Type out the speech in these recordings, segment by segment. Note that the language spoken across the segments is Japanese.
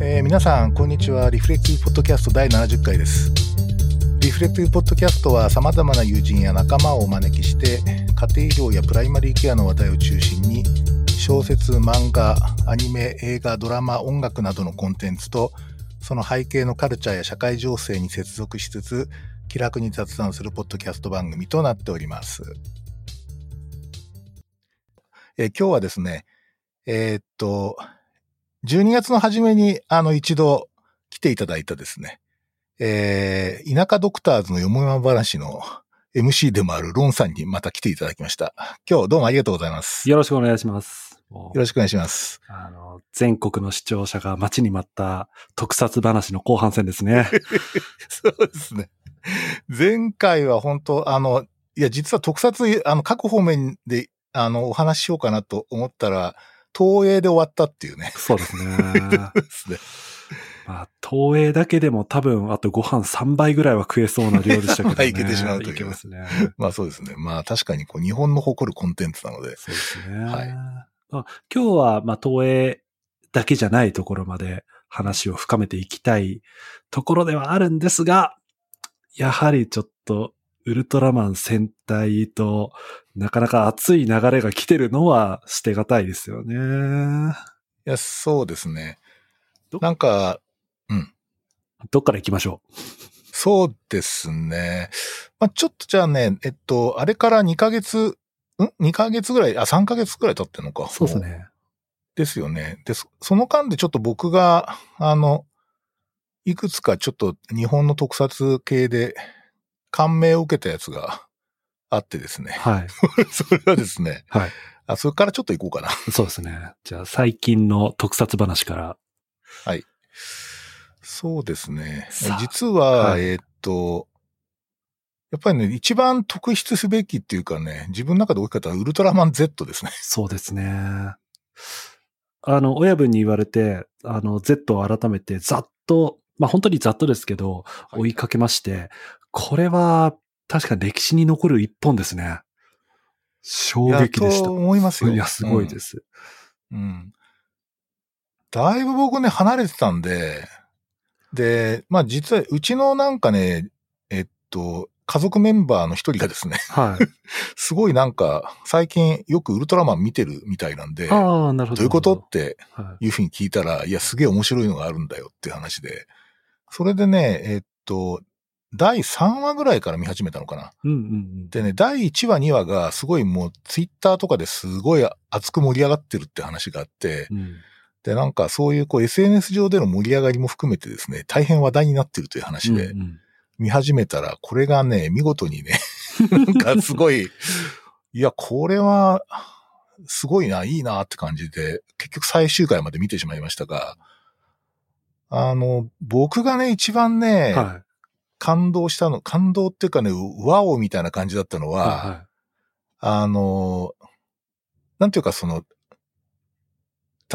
えー皆さん、こんにちは。リフレクティブポッドキャスト第70回です。リフレクティブポッドキャストは様々な友人や仲間をお招きして、家庭医療やプライマリーケアの話題を中心に、小説、漫画、アニメ、映画、ドラマ、音楽などのコンテンツと、その背景のカルチャーや社会情勢に接続しつつ、気楽に雑談するポッドキャスト番組となっております。えー今日はですね、えーっと、12月の初めに、あの、一度来ていただいたですね、えー、田舎ドクターズのよもやま話の MC でもあるロンさんにまた来ていただきました。今日どうもありがとうございます。よよろしくお願いします。もうろしくお願いします。あの全国の視聴者が待ちに待った特撮話の後半戦ですね。そうですね。前回は本当、あの、いや、実は特撮、あの、各方面で、あの、お話ししようかなと思ったら、東映で終わったっていうね。そうですね。ですね。まあ、東映だけでも多分あとご飯3倍ぐらいは食えそうな量でしたけどね。いけてしまうといういけますね。まあそうですね。まあ確かにこう、日本の誇るコンテンツなので。そうですね。はいまあ、今日は、まあ、東映だけじゃないところまで話を深めていきたいところではあるんですが、やはりちょっと、ウルトラマン戦隊と、なかなか熱い流れが来てるのは捨てがたいですよね。いや、そうですねど。なんか、どっから行きましょそうですね。まあちょっとじゃあね、えっと、あれから2ヶ月、ん ?2 ヶ月ぐらい、あ、3ヶ月ぐらい経ってんのか。う。そうですもね。ですよね。で、そその間でちょっと僕が、あの、いくつかちょっと日本の特撮系で感銘を受けたやつがあってですね。はい。それはですね、はい。あ、それからちょっと行こうかな。そうですね。じゃあ、最近の特撮話から。そうですね。実は、はいえーっと、やっぱりね、一番特筆すべきっていうかね、自分の中で大きかったのはウルトラマン Z ですね。そうですね。あの、親分に言われて、あの、Z を改めてざっと、まあ本当にざっとですけど、はい追いかけまして、これは確か歴史に残る一本ですね。衝撃でした。と思いますよいや、すごいです。うん。だいぶ僕ね、離れてたんで、で、まあ実は、うちのなんかね、えっと、家族メンバーの一人がですね、はい。すごいなんか、最近よくウルトラマン見てるみたいなんで、どああ、なるほど。ういうこと？っていいうふうに聞いたら、いや、すげえ面白いのがあるんだよっていう話で、それでね、えっと、第3話ぐらいから見始めたのかな。うんうんうん。でね、第1話、2話がすごいもうツイッターとかですごい熱く盛り上がってるって話があって、うんで、なんかそういうこう SNS 上での盛り上がりも含めてですね、大変話題になってるという話で、うんうん見始めたら、これがね、見事にね、なんかすごい、いや、これは、すごいな、いいなって感じで、結局最終回まで見てしまいましたが、あの、僕がね、一番ね、はい。感動したの、感動っていうかね、ワオみたいな感じだったのは、はあの、なんていうかその、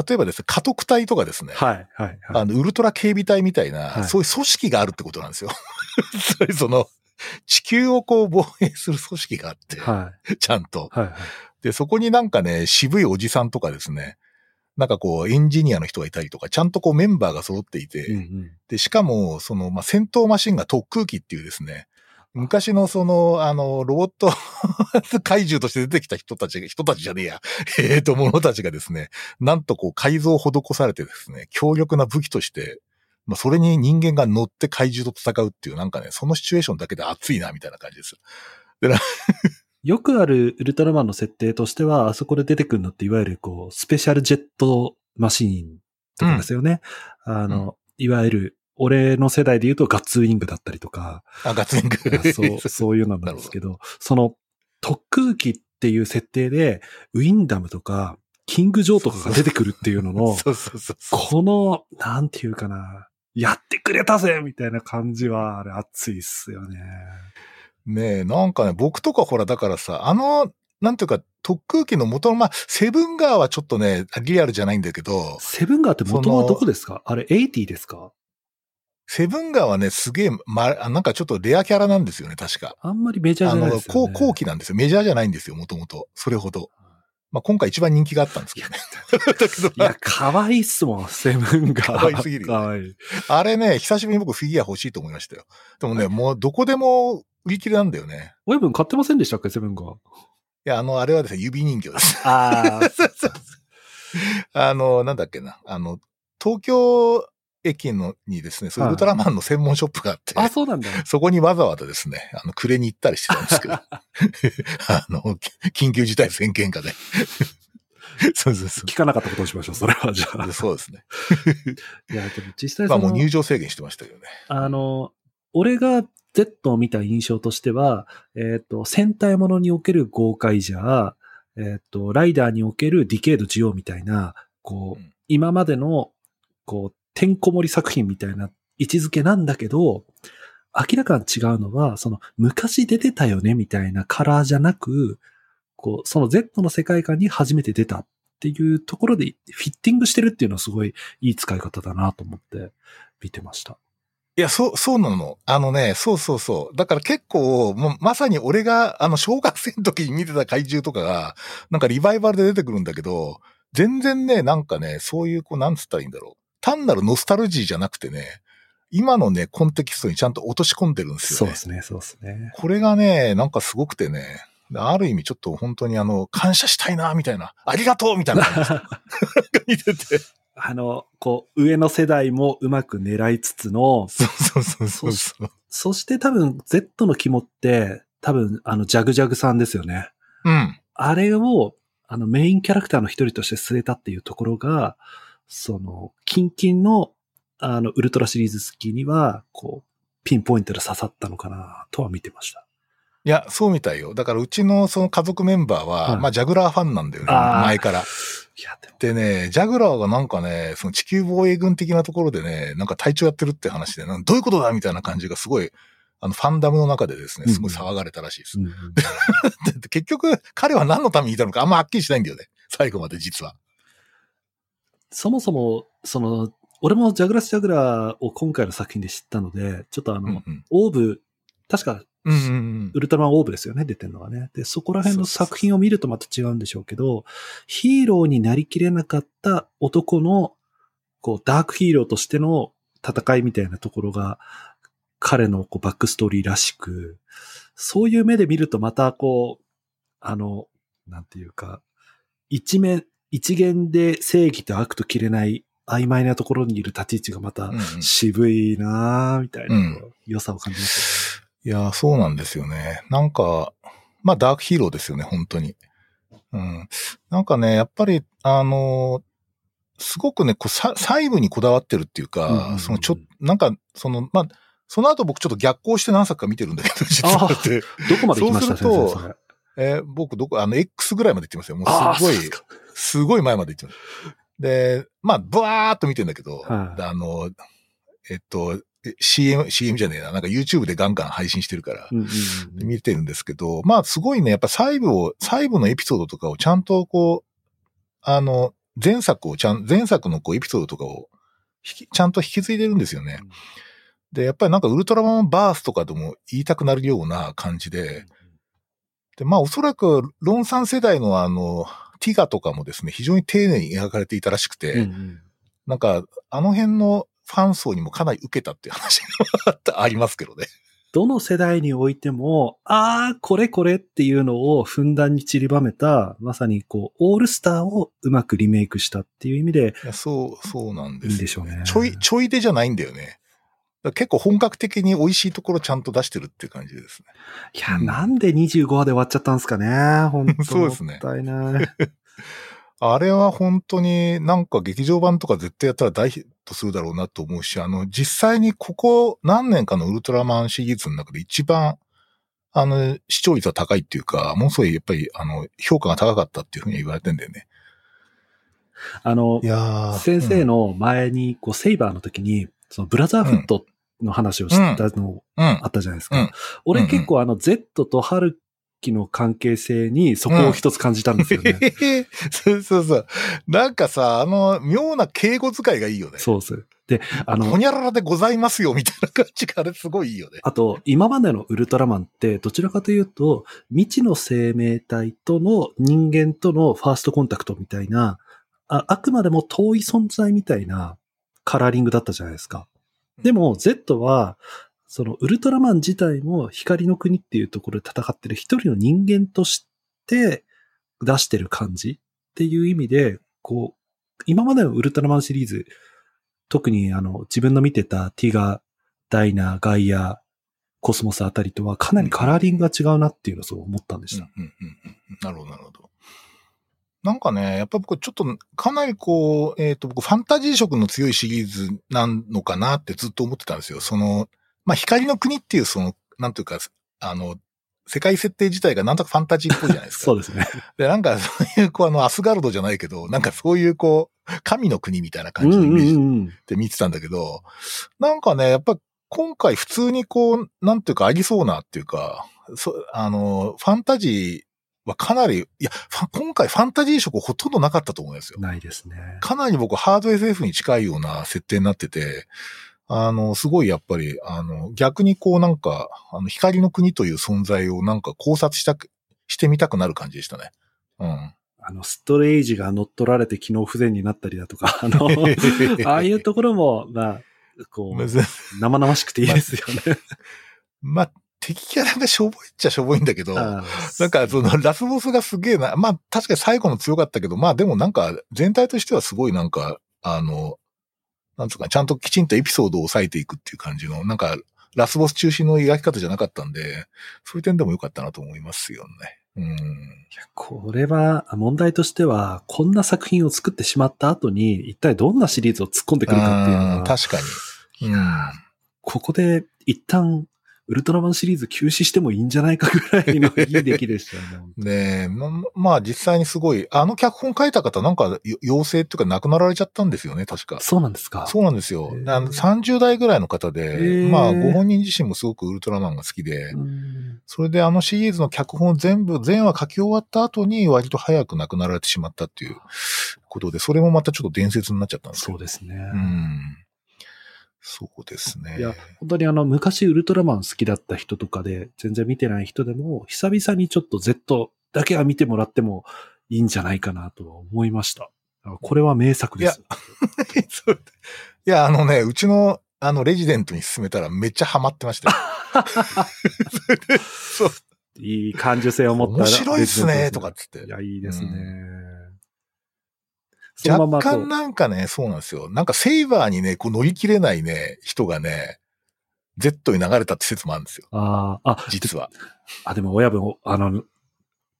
例えばですね、家督隊とかですね、いはい。はい。はい。あの、ウルトラ警備隊みたいな、はいそういう組織があるってことなんですよ。つまりその、地球をこう防衛する組織があって、はい。ちゃんと。はい。はい。で、そこになんかね、渋いおじさんとかですね、なんかこう、エンジニアの人がいたりとか、ちゃんとこうメンバーが揃っていて、うんうんで、しかも、その、まあ、戦闘マシンが特空機っていうですね、昔のその、あの、ロボット 怪獣として出てきた人たちが、人たちじゃねえや、ええと、者たちがですね、なんとこう改造を施されてですね、強力な武器として、まあ、それに人間が乗って怪獣と戦うっていう、なんかね、そのシチュエーションだけで熱いな、みたいな感じです。よくあるウルトラマンの設定としては、あそこで出てくるのって、いわゆるこう、スペシャルジェットマシーンとかですよね。あの、いわゆる、俺の世代で言うとガッツウィングだったりとか、あ、ガッツリング。そう、そういうのなんですけど、その特空機っていう設定で、ウィンダムとか、キングジョーとかが出てくるっていうのの。この、なんていうかな、やってくれたぜみたいな感じは、あれ熱いっすよね。ねえ、なんかね、僕とかほら、だからさ、あの、なんていうか、特空機の元の、まあ、セブンガーはちょっとね、リアルじゃないんだけど、セブンガーって元はどこですか？あれ、80ですか？セブンガーはね、すげえ、ま、あなんかちょっとレアキャラなんですよね、確か。あんまりメジャーあの、じゃないですよね。後後期なんですよ。メジャーじゃないんですよ、もともと。それほど。まあ、今回一番人気があったんですけどね。いや、可愛いっすもん、セブンが。可愛すぎるよね可愛い。あれね、久しぶりに僕フィギュア欲しいと思いましたよ。でもね、もうどこでも売り切れなんだよね。親分買ってませんでしたっけ、セブンが。いや、あの、あれはですね、指人形です。ああ、あの、なんだっけな。あの、東京駅のにですね、そういうウルトラマンの専門ショップがあって、あ、そうなんだ。そこにわざわざですね、あの、くれに行ったりしてたんですけど、あの、緊急事態宣言下で。そうそうそ聞かなかったことをしましょう、それは、じゃあう。。そうですね。いや、でも実際まあもう入場制限してましたけどね。あの、俺が Z を見た印象としては、えっ、と、戦隊ものにおける豪快じゃ、えっ、と、ライダーにおけるディケード・ジオみたいな、こう、うん今までの、こう、てんこ盛り作品みたいな位置づけなんだけど、明らかに違うのは、その、昔出てたよねみたいなカラーじゃなく、こう、その Z の世界観に初めて出たっていうところでフィッティングしてるっていうのはすごいいい使い方だなと思って見てました。いや、そう、そうなの。あのね、そうそうそう。だから結構、もうまさに俺が、あの、小学生の時に見てた怪獣とかが、なんかリバイバルで出てくるんだけど、全然ね、なんかね、そういう、こう、なんつったらいいんだろう。単なるノスタルジーじゃなくてね、今のね、コンテキストにちゃんと落とし込んでるんですよね。そうですね、そうですね。これがね、なんかすごくてね、ある意味ちょっと本当にあの、感謝したいな、みたいな、ありがとうみたいな感じで 見てて。あの、こう、上の世代もうまく狙いつつの、そうそうそうそうそして多分 Z の肝って、多分あの、ジャグジャグさんですよね。うん。あれを、あの、メインキャラクターの一人として据えたっていうところが、その、キンキンの、あの、ウルトラシリーズ好きには、こう、ピンポイントで刺さったのかな、とは見てました。いや、そうみたいよ。だからうちのその家族メンバーは、はいまあジャグラーファンなんだよね、前から。いや、でも、でね、ジャグラーがなんかね、その地球防衛軍的なところでね、なんか隊長やってるって話で、なんどういうことだみたいな感じがすごい、あの、ファンダムの中でですね、すごい騒がれたらしいです。うんうん で結局、彼は何のためにいたのかあんまはっきりしないんだよね。最後まで実は。そもそも、その、俺もジャグラス・ジャグラーを今回の作品で知ったので、ちょっとあの、うんうん。オーブ、確かうんうんうん。ウルトラマンオーブですよね、出てるのがね。で、そこら辺の作品を見るとまた違うんでしょうけど、ヒーローになりきれなかった男の、こう、ダークヒーローとしての戦いみたいなところが、彼のこうバックストーリーらしく、そういう目で見るとまたこう、あの、なんていうか、一面、一元で正義と悪と切れない曖昧なところにいる立ち位置がまた渋いなぁ、みたいな、うん。良さを感じますいや、そうなんですよね。なんか、まあ、ダークヒーローですよね、本当に。うん。なんかね、やっぱり、あのーすごくね、こう、さ細部にこだわってるっていうか、うんそのちょ、なんか、その、まあ、その後僕ちょっと逆行して何作か見てるんだけど、実はって。よ。どこまで行きましたそうすると。えー僕どこ、あの、X ぐらいまで行ってますよ。もうすごいす、ごい前まで行ってます。で、まあ、ブワーっと見てんだけど、はいあの、えっと、え CM、CM じゃねえな。なんか YouTube でガンガン配信してるから、見てるんですけど、まあすごいね、やっぱ細部を、細部のエピソードとかをちゃんとこう、あの、前作をちゃん、前作のこうエピソードとかをちゃんと引き継いでるんですよね。で、やっぱりなんかウルトラマンバースとかでも言いたくなるような感じで、で、まあおそらくロンさん世代のあの、ティガとかもですね、非常に丁寧に描かれていたらしくて、うんうん。なんか、あの辺のファン層にもかなり受けたっていう話がありますけどね。どの世代においても、ああ、これこれっていうのをふんだんに散りばめた、まさにこう、オールスターをうまくリメイクしたっていう意味で、いや、そう、そうなんですよ、いいでしょうねちょい、ちょいでじゃないんだよね。結構本格的に美味しいところちゃんと出してるっていう感じですね。いや、うんなんで25話で終わっちゃったんですかね。本 当そうですねもったいない。あれは本当になんか劇場版とか絶対やったら大ヒットするだろうなと思うし、あの、実際にここ何年かのウルトラマンシリーズの中で一番、あの、視聴率は高いっていうか、ものすごいやっぱり、あの、評価が高かったっていうふうに言われてんだよね。あのい、やー先生、の前に、こう、セイバーの時に、そのブラザーフットの話をしたのあったじゃないですか。うん。俺結構あの、Z と春樹の関係性にそこを一つ感じたんですよね。そうそうそう。なんかさ、あの、妙な敬語使いがいいよね。そうです。で、あのほ、にゃららでございますよ、みたいな感じがあれすごいいいよね。あと、今までのウルトラマンって、どちらかというと、未知の生命体との人間とのファーストコンタクトみたいな、ああくまでも遠い存在みたいなカラーリングだったじゃないですか。でも、Z は、そのウルトラマン自体も光の国っていうところで戦ってる一人の人間として出してる感じっていう意味で、こう、今までのウルトラマンシリーズ、特にあの、自分の見てたティガ、ダイナ、ガイア、コスモスあたりとはかなりカラーリングが違うなっていうのをそう思ったんでした。うんうんうんうんなるほど、なるほど。なんかね、やっぱ僕ちょっとかなりこう、えっ、と、僕ファンタジー色の強いシリーズなのかなってずっと思ってたんですよ。その、まあ、光の国っていうその、なんていうか、あの、世界設定自体がなんとかファンタジーっぽいじゃないですか。そうですね。で、なんかそういう、こう、あの、アスガルドじゃないけど、なんかそういう、こう、神の国みたいな感じのイメージん。で見てたんだけど、なんかね、やっぱ今回普通にこう、なんていうかありそうなっていうか、そあの、ファンタジーはかなり、いや、今回ファンタジー色ほとんどなかったと思うんですよ。ないですね。かなり僕ハード SF に近いような設定になってて、あの、すごいやっぱり、あの、逆にこうなんか、あの、光の国という存在をなんか考察したく、してみたくなる感じでしたね。うん。あの、ストレージが乗っ取られて機能不全になったりだとか、あの、ああいうところも、まあ、こう、生々しくていいですよね。まあ、敵キャラがしょぼいっちゃしょぼいんだけど、あなんかそのラスボスがすげえな、まあ確かに最後の強かったけど、まあでもなんか全体としてはすごいなんか、あの、なんつうか、ちゃんときちんとエピソードを抑えていくっていう感じの、なんか、ラスボス中心の描き方じゃなかったんで、そういう点でも良かったなと思いますよね。うん。これは、問題としては、こんな作品を作ってしまった後に、一体どんなシリーズを突っ込んでくるかっていうのうんは、確かに。うん。ここで一旦、ウルトラマンシリーズ休止してもいいんじゃないかぐらいの いい出来でしたよね。ねえ、ま、まあ実際にすごい、あの脚本書いた方なんかよ陽性っていうか亡くなられちゃったんですよね、確か。そうなんですか。そうなんですよあの30代ぐらいの方へで、ーまあご本人自身もすごくウルトラマンが好きで、うんそれであのシリーズの脚本を全部、全話書き終わった後に割と早く亡くなられてしまったっていうことで、それもまたちょっと伝説になっちゃったんですよ。そうですね。うん。そうですね。いや、本当にあの、昔ウルトラマン好きだった人とかで、全然見てない人でも、久々にちょっと Z だけは見てもらってもいいんじゃないかなとは思いました。これは名作です。そう いや、あのね、うちの、あの、レジデントに勧めたらめっちゃハマってましたよ。いい感受性を持った。面白いっすね、とかっつってい。や、いいですね。う若干なんかね、そうなんですよ。なんかセイバーにね、こう乗り切れないね、人がね、Z に流れたって説もあるんですよ。ああ、あ、実は。あ、でも親分、あの、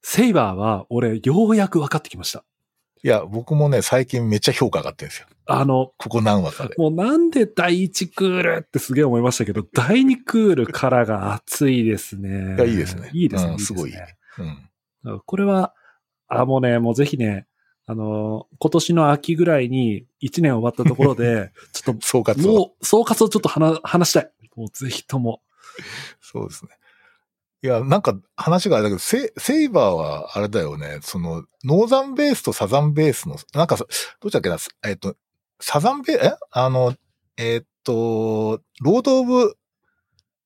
セイバーは俺、ようやく分かってきました。いや、僕もね、最近めっちゃ評価上がってるんですよ。あの、ここ何話かで。もうなんで第1クールってすげえ思いましたけど、第2クールからが熱いですね。いやいいですねいいですね。うんすごいうん。これは、あ、もうね、もうぜひね、あのー今年の秋ぐらいに1年終わったところで、ちょっ総括。もう、総括をちょっと話、話したい。もうぜひとも。そうですね。いや、なんか話があれだけど、セセイバーはあれだよね、その、ノーザンベースとサザンベースの、なんかさ、どっちだっけな、えっと、サザンベース、え？あの、えっと、ロード・オブ、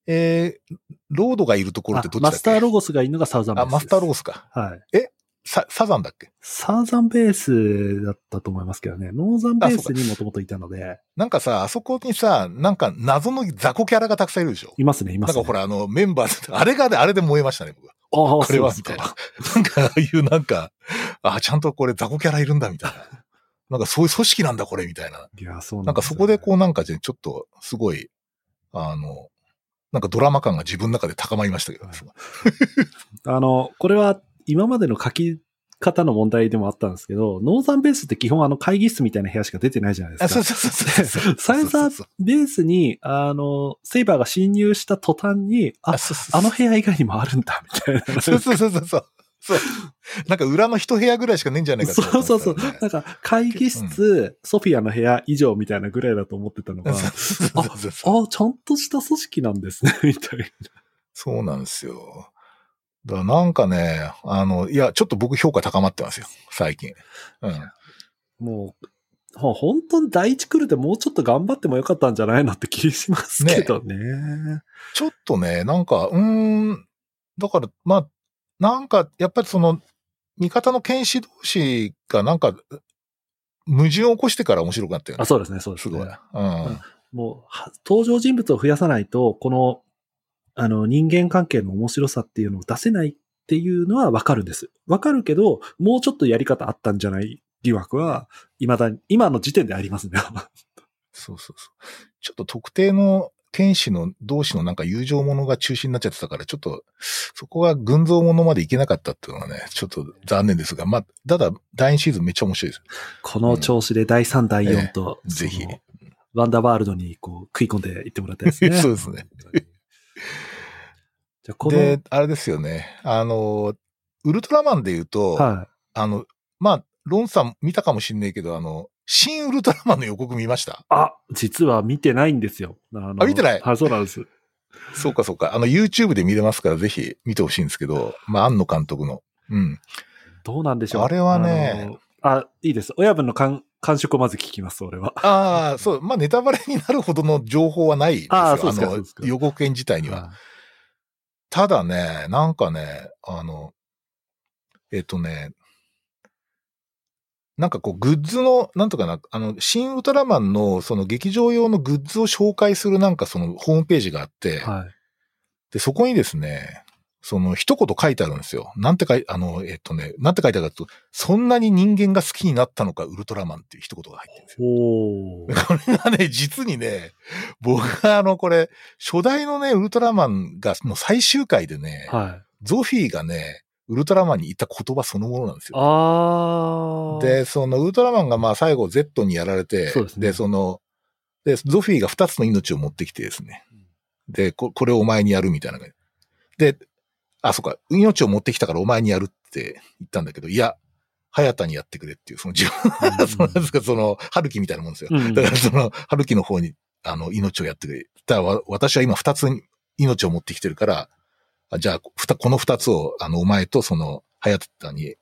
えー、ロードがいるところってどっちだっけ？あマスターロゴスがいるのがサウザンベーあ、スです。マスターロゴスか。はい。サ、サザンだっけ？サウザンベースだったと思いますけどね。ノーザンベースにもともといたので、なんかさ、あそこにさ、なんか謎の雑魚キャラがたくさんいるでしょ？いますね、いますね。なんかほら、あの、メンバーで、あれがね、あれで燃えましたね、僕は。ああ、これはそうですかなんか、ああいうなんか、あ、ちゃんとこれ雑魚キャラいるんだ、みたいな。なんかそういう組織なんだ、これ、みたいな。いや、そうなんかそこでこうなんかねちょっと、すごい、あの、なんかドラマ感が自分の中で高まりましたけど、はいあの、これは今までの書き方の問題でもあったんですけど、ノーザンベースって基本あの会議室みたいな部屋しか出てないじゃないであ、すか。そうそうそう。サイザーベースに、あの、セイバーが侵入した途端に、あ、そうそうそうあの部屋以外にもあるんだ、みたいな。そうそうそうそうそう。なんか裏の一部屋ぐらいしかねえんじゃないかと思そうそうそう。なんか、会議室、ソフィアの部屋以上みたいなぐらいだと思ってたのが、そうそうそうそうあ、ちゃんとした組織なんですね、みたいな。そうなんですよ。だからなんかね、あの、いや、ちょっと僕評価高まってますよ、最近。うん。もう、ほ本当に第一クールでもうちょっと頑張ってもよかったんじゃないのって気しますけどね。ちょっとね、なんか、うーん、だから、まあ、なんか、やっぱりその、味方の剣士同士がなんか、矛盾を起こしてから面白くなったよね。あ、そうですね、そうですね。すごい。うん。もうは、登場人物を増やさないと、この、あの、人間関係の面白さっていうのを出せないっていうのはわかるんです。わかるけど、もうちょっとやり方あったんじゃない疑惑は、未だに、今の時点でありますね。そうそうそう。ちょっと特定の剣士の同士のなんか友情ものが中心になっちゃってたから、ちょっと、そこが群像ものまでいけなかったっていうのはね、ちょっと残念ですが、まあ、ただ、第2シーズンめっちゃ面白いです。この調子で第3、第4と、ええぜひワンダーワールドにこう食い込んでいってもらいたいですね。そうですね。じゃあこの、で、あれですよね。あの、ウルトラマンで言うと、はあの、まあ、ロンさん見たかもしんないけど、あの、新ウルトラマンの予告見ました？い。あ、実は見てないんですよ。あ見てない？はい、そうなんです。そうかそうか。あの、YouTube で見れますから、ぜひ見てほしいんですけど、まあ、庵野監督の。うん。どうなんでしょう。あれはねあの、あ、いいです。親分の感感触をまず聞きます、俺は。ああ、そう、まあ、ネタバレになるほどの情報はないですよ。あーそうですかのそうですか予告編自体には。ただね、なんかね、あの、えっとね、なんかこう、グッズの、なんとかな、あの、新ウルトラマンの、その劇場用のグッズを紹介するなんかそのホームページがあって、はい。で、そこにですね、その一言書いてあるんですよ。なんて書い、あの、えっとね、なんて書いてあるかとそんなに人間が好きになったのか、ウルトラマンっていう一言が入ってるんですよ。これがね、実にね、僕があの、これ、初代のね、ウルトラマンが、の最終回でね、はい。ゾフィーがね、ウルトラマンに言った言葉そのものなんですよ。あー。で、そのウルトラマンがまあ最後 Z にやられて、そうですねその、で、ゾフィーが2つの命を持ってきてですね。で、ここれをお前にやるみたいな感じ。で、あ、そっか、命を持ってきたからお前にやるって言ったんだけど、いや、早田にやってくれっていう、その自分、その、なんですか、その、春樹みたいなもんですよ。うんだからその、春樹の方に、あの、命をやってくれ。だからわ私は今二つ命を持ってきてるから、あじゃあ、ふたこの二つを、あの、お前とその、早田に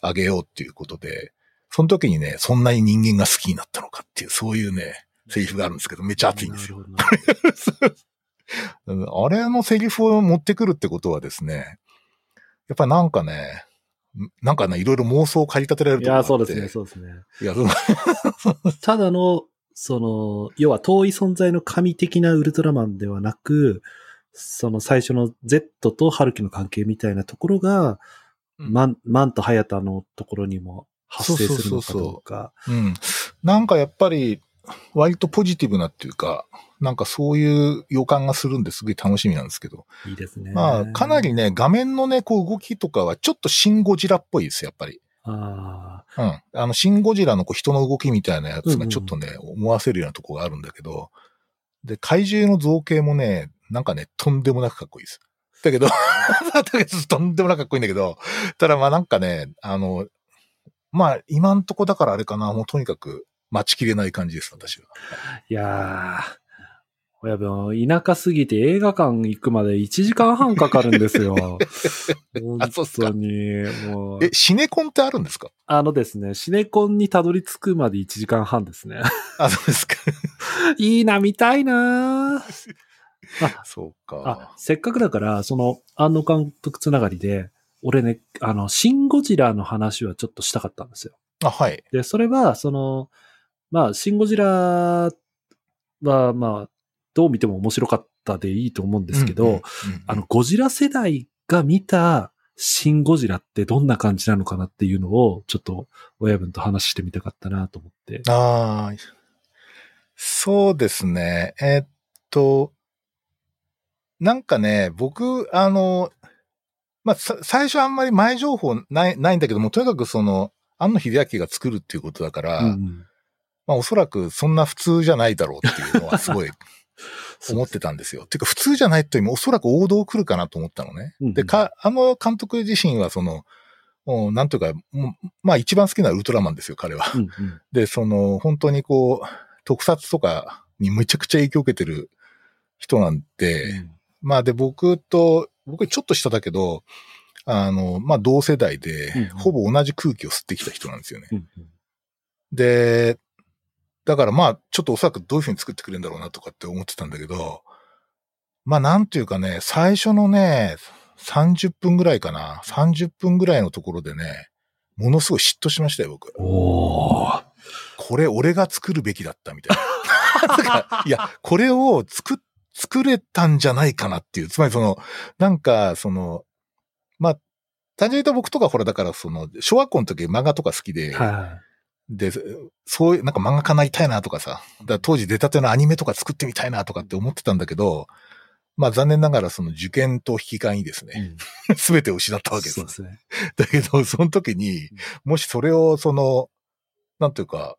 あげようっていうことで、その時にね、そんなに人間が好きになったのかっていう、そういうね、セリフがあるんですけど、めっちゃ熱いんですよ。あれのセリフを持ってくるってことはですね、やっぱなんかね、なんかね、いろいろ妄想を駆り立てられるいところがあってや、そうですね、そうですね。いや、そう ただの、その、要は遠い存在の神的なウルトラマンではなく、その最初の Z とハルキの関係みたいなところが、うんマン、マンとハヤタのところにも発生するのかどうか。うん。なんかやっぱり、割とポジティブなっていうか、なんかそういう予感がするんですげえ楽しみなんですけど。いいですね。まあ、かなりね、画面のね、こう動きとかはちょっとシンゴジラっぽいです、やっぱり。あうん。あの、シンゴジラのこう人の動きみたいなやつうんうんがちょっとね、思わせるようなとこがあるんだけど、で、怪獣の造形もね、なんかね、とんでもなくかっこいいです。だけど、だけど、とんでもなくかっこいいんだけど、ただまあなんかね、あの、まあ今んとこだからあれかな、もうとにかく待ちきれない感じです、私は。あ。いやー。親分、田舎すぎて映画館行くまで1時間半かかるんですよ。本当に、もうえ、。シネコンってあるんですか？あのですね、シネコンにたどり着くまで1時間半ですね。あ、そうですか。いいな、見たいなそうあか、。せっかくだから、その、安野監督つながりで、俺ね、あの、シン・ゴジラの話はちょっとしたかったんですよ。あ、はい。で、それは、その、まあ、シン・ゴジラは、まあ、どう見ても面白かったでいいと思うんですけど、うんうんうんあの、ゴジラ世代が見たシン・ゴジラってどんな感じなのかなっていうのを、ちょっと親分と話してみたかったなと思って。ああ、そうですね。えっと、なんかね、僕、あの、まあ、さ最初あんまり前情報ない、ないんだけども、とにかくその、庵野秀明が作るっていうことだから、うんまあおそらくそんな普通じゃないだろうっていうのはすごいうん思ってたんですよ。ていうか普通じゃないというおそらく王道来るかなと思ったのね。うんで、か、あの監督自身はその、なんというか、まあ一番好きなウルトラマンですよ、彼は。うんうん で、その、本当にこう、特撮とかにめちゃくちゃ影響を受けてる人なんで、うんまあで、僕と、僕ちょっと下だけど、あの、まあ同世代でほぼ同じ空気を吸ってきた人なんですよね。うんうんで、だからまあ、ちょっとおそらくどういうふうに作ってくれるんだろうなとかって思ってたんだけど、まあなんていうかね、最初のね、30分ぐらいかな、30分ぐらいのところでね、ものすごい嫉妬しましたよ、僕。おーこれ俺が作るべきだったみたいな。いや、これを作っ、作れたんじゃないかなっていう。つまりその、なんか、その、まあ、単純に言うと僕とかほら、だからその、小学校の時漫画とか好きで、はで、そういう、なんか漫画家なりたいなとかさ、だ当時出たてのアニメとか作ってみたいなとかって思ってたんだけど、まあ残念ながらその受験と引き換えにですい。ね、うん すべてを失ったわけですそう。ですね。だけど、その時に、もしそれをその、なんていうか、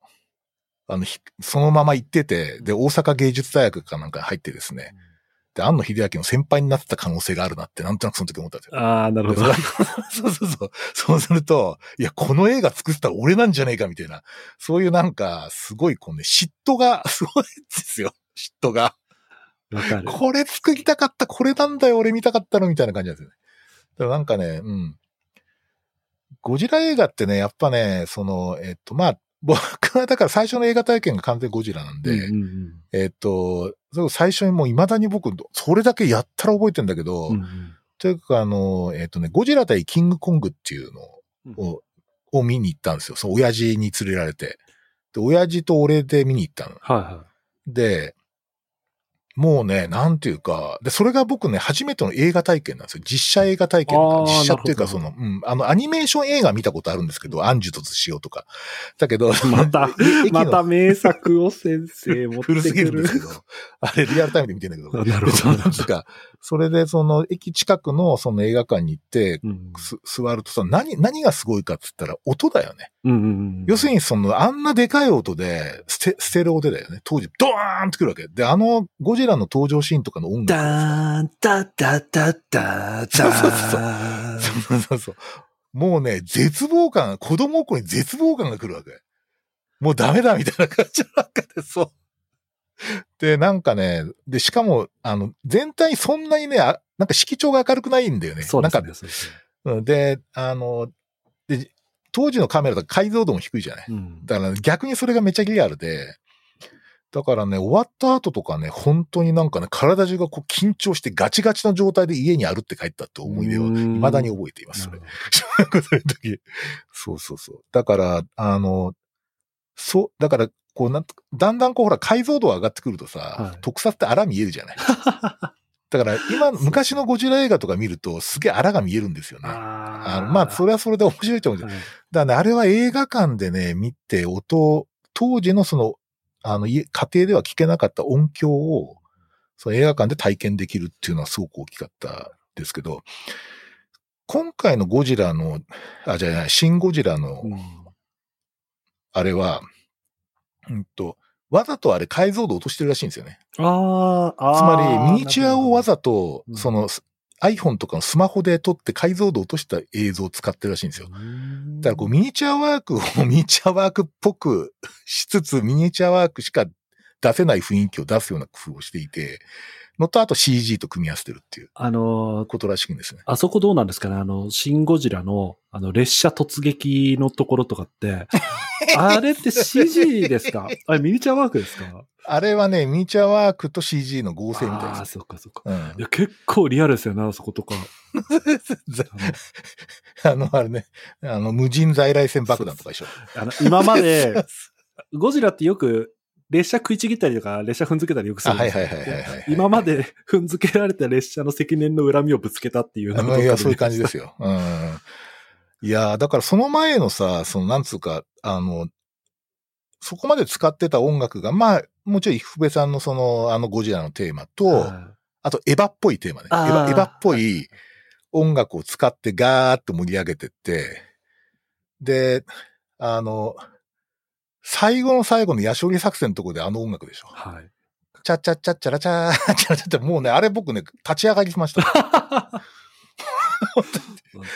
あの、ひそのまま行ってて、で、大阪芸術大学かなんかに入ってですね、で、庵野秀明の先輩になってた可能性があるなって、なんとなくその時思ったんですよ。ああ、なるほど。で そうそうそう。そうすると、いや、この映画作ったら俺なんじゃねえかみたいな、そういうなんか、すごいこうね、嫉妬が、すごいですよ。嫉妬が。これ作りたかった、これなんだよ、俺見たかったの、みたいな感じなんですよね。だからなんかね、うん。ゴジラ映画ってね、やっぱね、その、えっと、まあ、僕はだから最初の映画体験が完全ゴジラなんで、うんうんえっと、最初にもう未だに僕、それだけやったら覚えてんだけど、うんうんというか、あの、えっ、とね、ゴジラ対キングコングっていうのうんを、を見に行ったんですよ。その親父に連れられて。で、親父と俺で見に行ったの。はいはで、もうね、なんていうか、で、それが僕ね、初めての映画体験なんですよ。実写映画体験。実写っていうか、その、うん、あの、アニメーション映画見たことあるんですけど、アンジュとしようとか。だけど、また また名作を先生持って古すぎくるるんですけ。ど、あれリアルタイムで見てんだけど。あなるほどなんか、それでその駅近くのその映画館に行って、うんす座るとさ、何、何がすごいかって言ったら音だよね。うんうんうん要するにその、あんなでかい音で、ステ、ステレオでだよね。当時、ドーンってくるわけ。で、あの、ゴジラの登場シーンとかの音楽。ダーン、ダダダダダそうそうそうそうそうそう。もうね、絶望感、子供心に絶望感が来るわけ。もうダメだみたいな感じの中で、そう。で、なんかね、で、しかも、あの、全体そんなにね、あなんか色調が明るくないんだよね。そうですね。そうですねうんで、あの、で、当時のカメラと解像度も低いじゃない。うんだから逆にそれがめっちゃリアルで、だからね、終わった後とかね、本当になんかね、体中がこう緊張してガチガチの状態で家に歩って帰ったって思い出をうん未だに覚えています、それ。時。そうそうそう。だから、あの、そう、だから、こうなだんだんこうほら解像度が上がってくるとさ、はい特撮って荒見えるじゃない。だから今、昔のゴジラ映画とか見るとすげえ荒が見えるんですよね。ああのまあ、それはそれで面白いと思う。はいだからね、あれは映画館でね、見て音を、当時のその、あの、家家庭では聞けなかった音響を、その映画館で体験できるっていうのはすごく大きかったんですけど、今回のゴジラの、あ、じゃない、シンゴジラのう、んあれは、うんと、わざとあれ解像度落としてるらしいんですよね。あーあー。つまり、ミニチュアをわざとう、んその、iPhone とかのスマホで撮って解像度落とした映像を使ってるらしいんですよ。うんだからこうミニチュアワークを ミニチュアワークっぽく しつつ、ミニチュアワークしか出せない雰囲気を出すような工夫をしていて、のとあと CG と組み合わせてるっていうあのー、ことらしいんですね。あそこどうなんですかねあの、シン・ゴジラの、あの、列車突撃のところとかって、あれって CG ですか？あれミニチュアワークですか？あれはね、ミニチュアワークと CG の合成みたいああー、です。そっかそっか。うんいや、結構リアルですよね、あそことか。あの、あれね、あの、無人在来線爆弾とかでしょ。あの今まで、ゴジラってよく、列車食いちぎったりとか、列車踏んづけたりよくすあ、るんですよはいはいはいはいはい。今まで踏んづけられた列車の積年の恨みをぶつけたっていうあのいや、そういう感じでですよ。うん。いや、だからその前のさ、その、なんつうか、あの、そこまで使ってた音楽が、まあ、もちろん、伊福部さんのその、あのゴジラのテーマと、はあと、エヴァっぽいテーマね。エヴァ、エヴァっぽい音楽を使ってガーッと盛り上げてって、で、あの、最後の最後のヤショリ作戦のところであの音楽でしょ。い。はい。チャッチャッチャッチャラチャー、チャラチャッチャ、もうね、あれ僕ね、立ち上がりしました。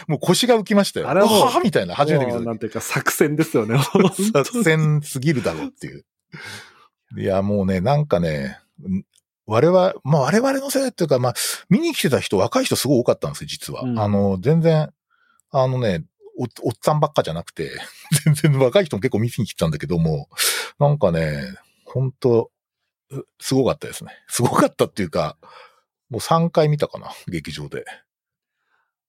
もう腰が浮きましたよ。あれはもううわーみたいな、初めて見たなんていうか作戦ですよね。作戦すぎるだろうっていう。いや、もうね、なんかね、ん我々、まあ我々の世代っていうか、まあ、見に来てた人、若い人すごい多かったんですよ、実は。うんあの、全然、あのね、おおっさんばっかじゃなくて、全然若い人も結構見に来てたんだけども、なんかね、本当うすごかったですね。すごかったっていうか、もう3回見たかな、劇場で。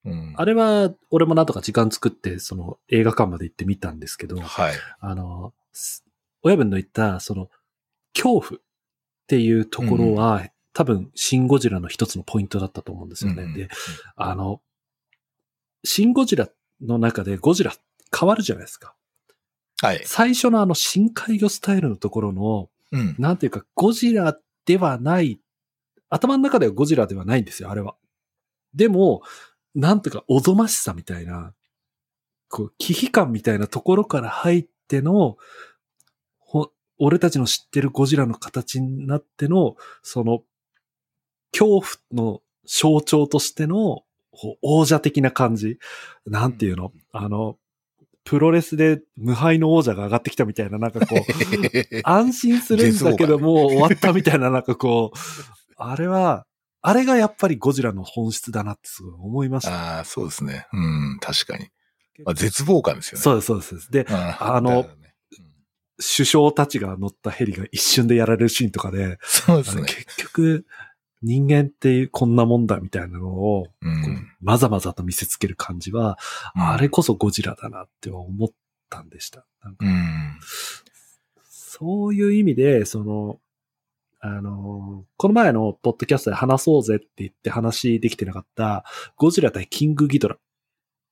うん。あれは、俺もなんとか時間作って、その映画館まで行ってみたんですけど、はい。あの、す親分の言った、その、恐怖っていうところは、多分、シン・ゴジラの一つのポイントだったと思うんですよね。うんで、あの、シン・ゴジラの中でゴジラ変わるじゃないですか。はい。最初のあの深海魚スタイルのところの、うん。なんていうか、ゴジラではない、頭の中ではゴジラではないんですよ、あれは。でも、なんとかおぞましさみたいな、こう、危機感みたいなところから入っての、ほ俺たちの知ってるゴジラの形になっての、その、恐怖の象徴としての、王者的な感じ。なんていうの？あの、プロレスで無敗の王者が上がってきたみたいな、なんかこう、安心するんだけど、もう終わったみたいな、なんかこう、あれは、あれがやっぱりゴジラの本質だなってすごい思いました。ああ、そうですね。うん、確かに。まあ、絶望感ですよね。そうです、そうです。で、うんあのねうん首相たちが乗ったヘリが一瞬でやられるシーンとかで、そうですね。結局、人間ってこんなもんだみたいなのを、うんまざまざと見せつける感じは、うんあれこそゴジラだなって思ったんでした。なんかうん。そういう意味で、その、あの、この前のポッドキャストで話そうぜって言って話できてなかった、ゴジラ対キングギドラ、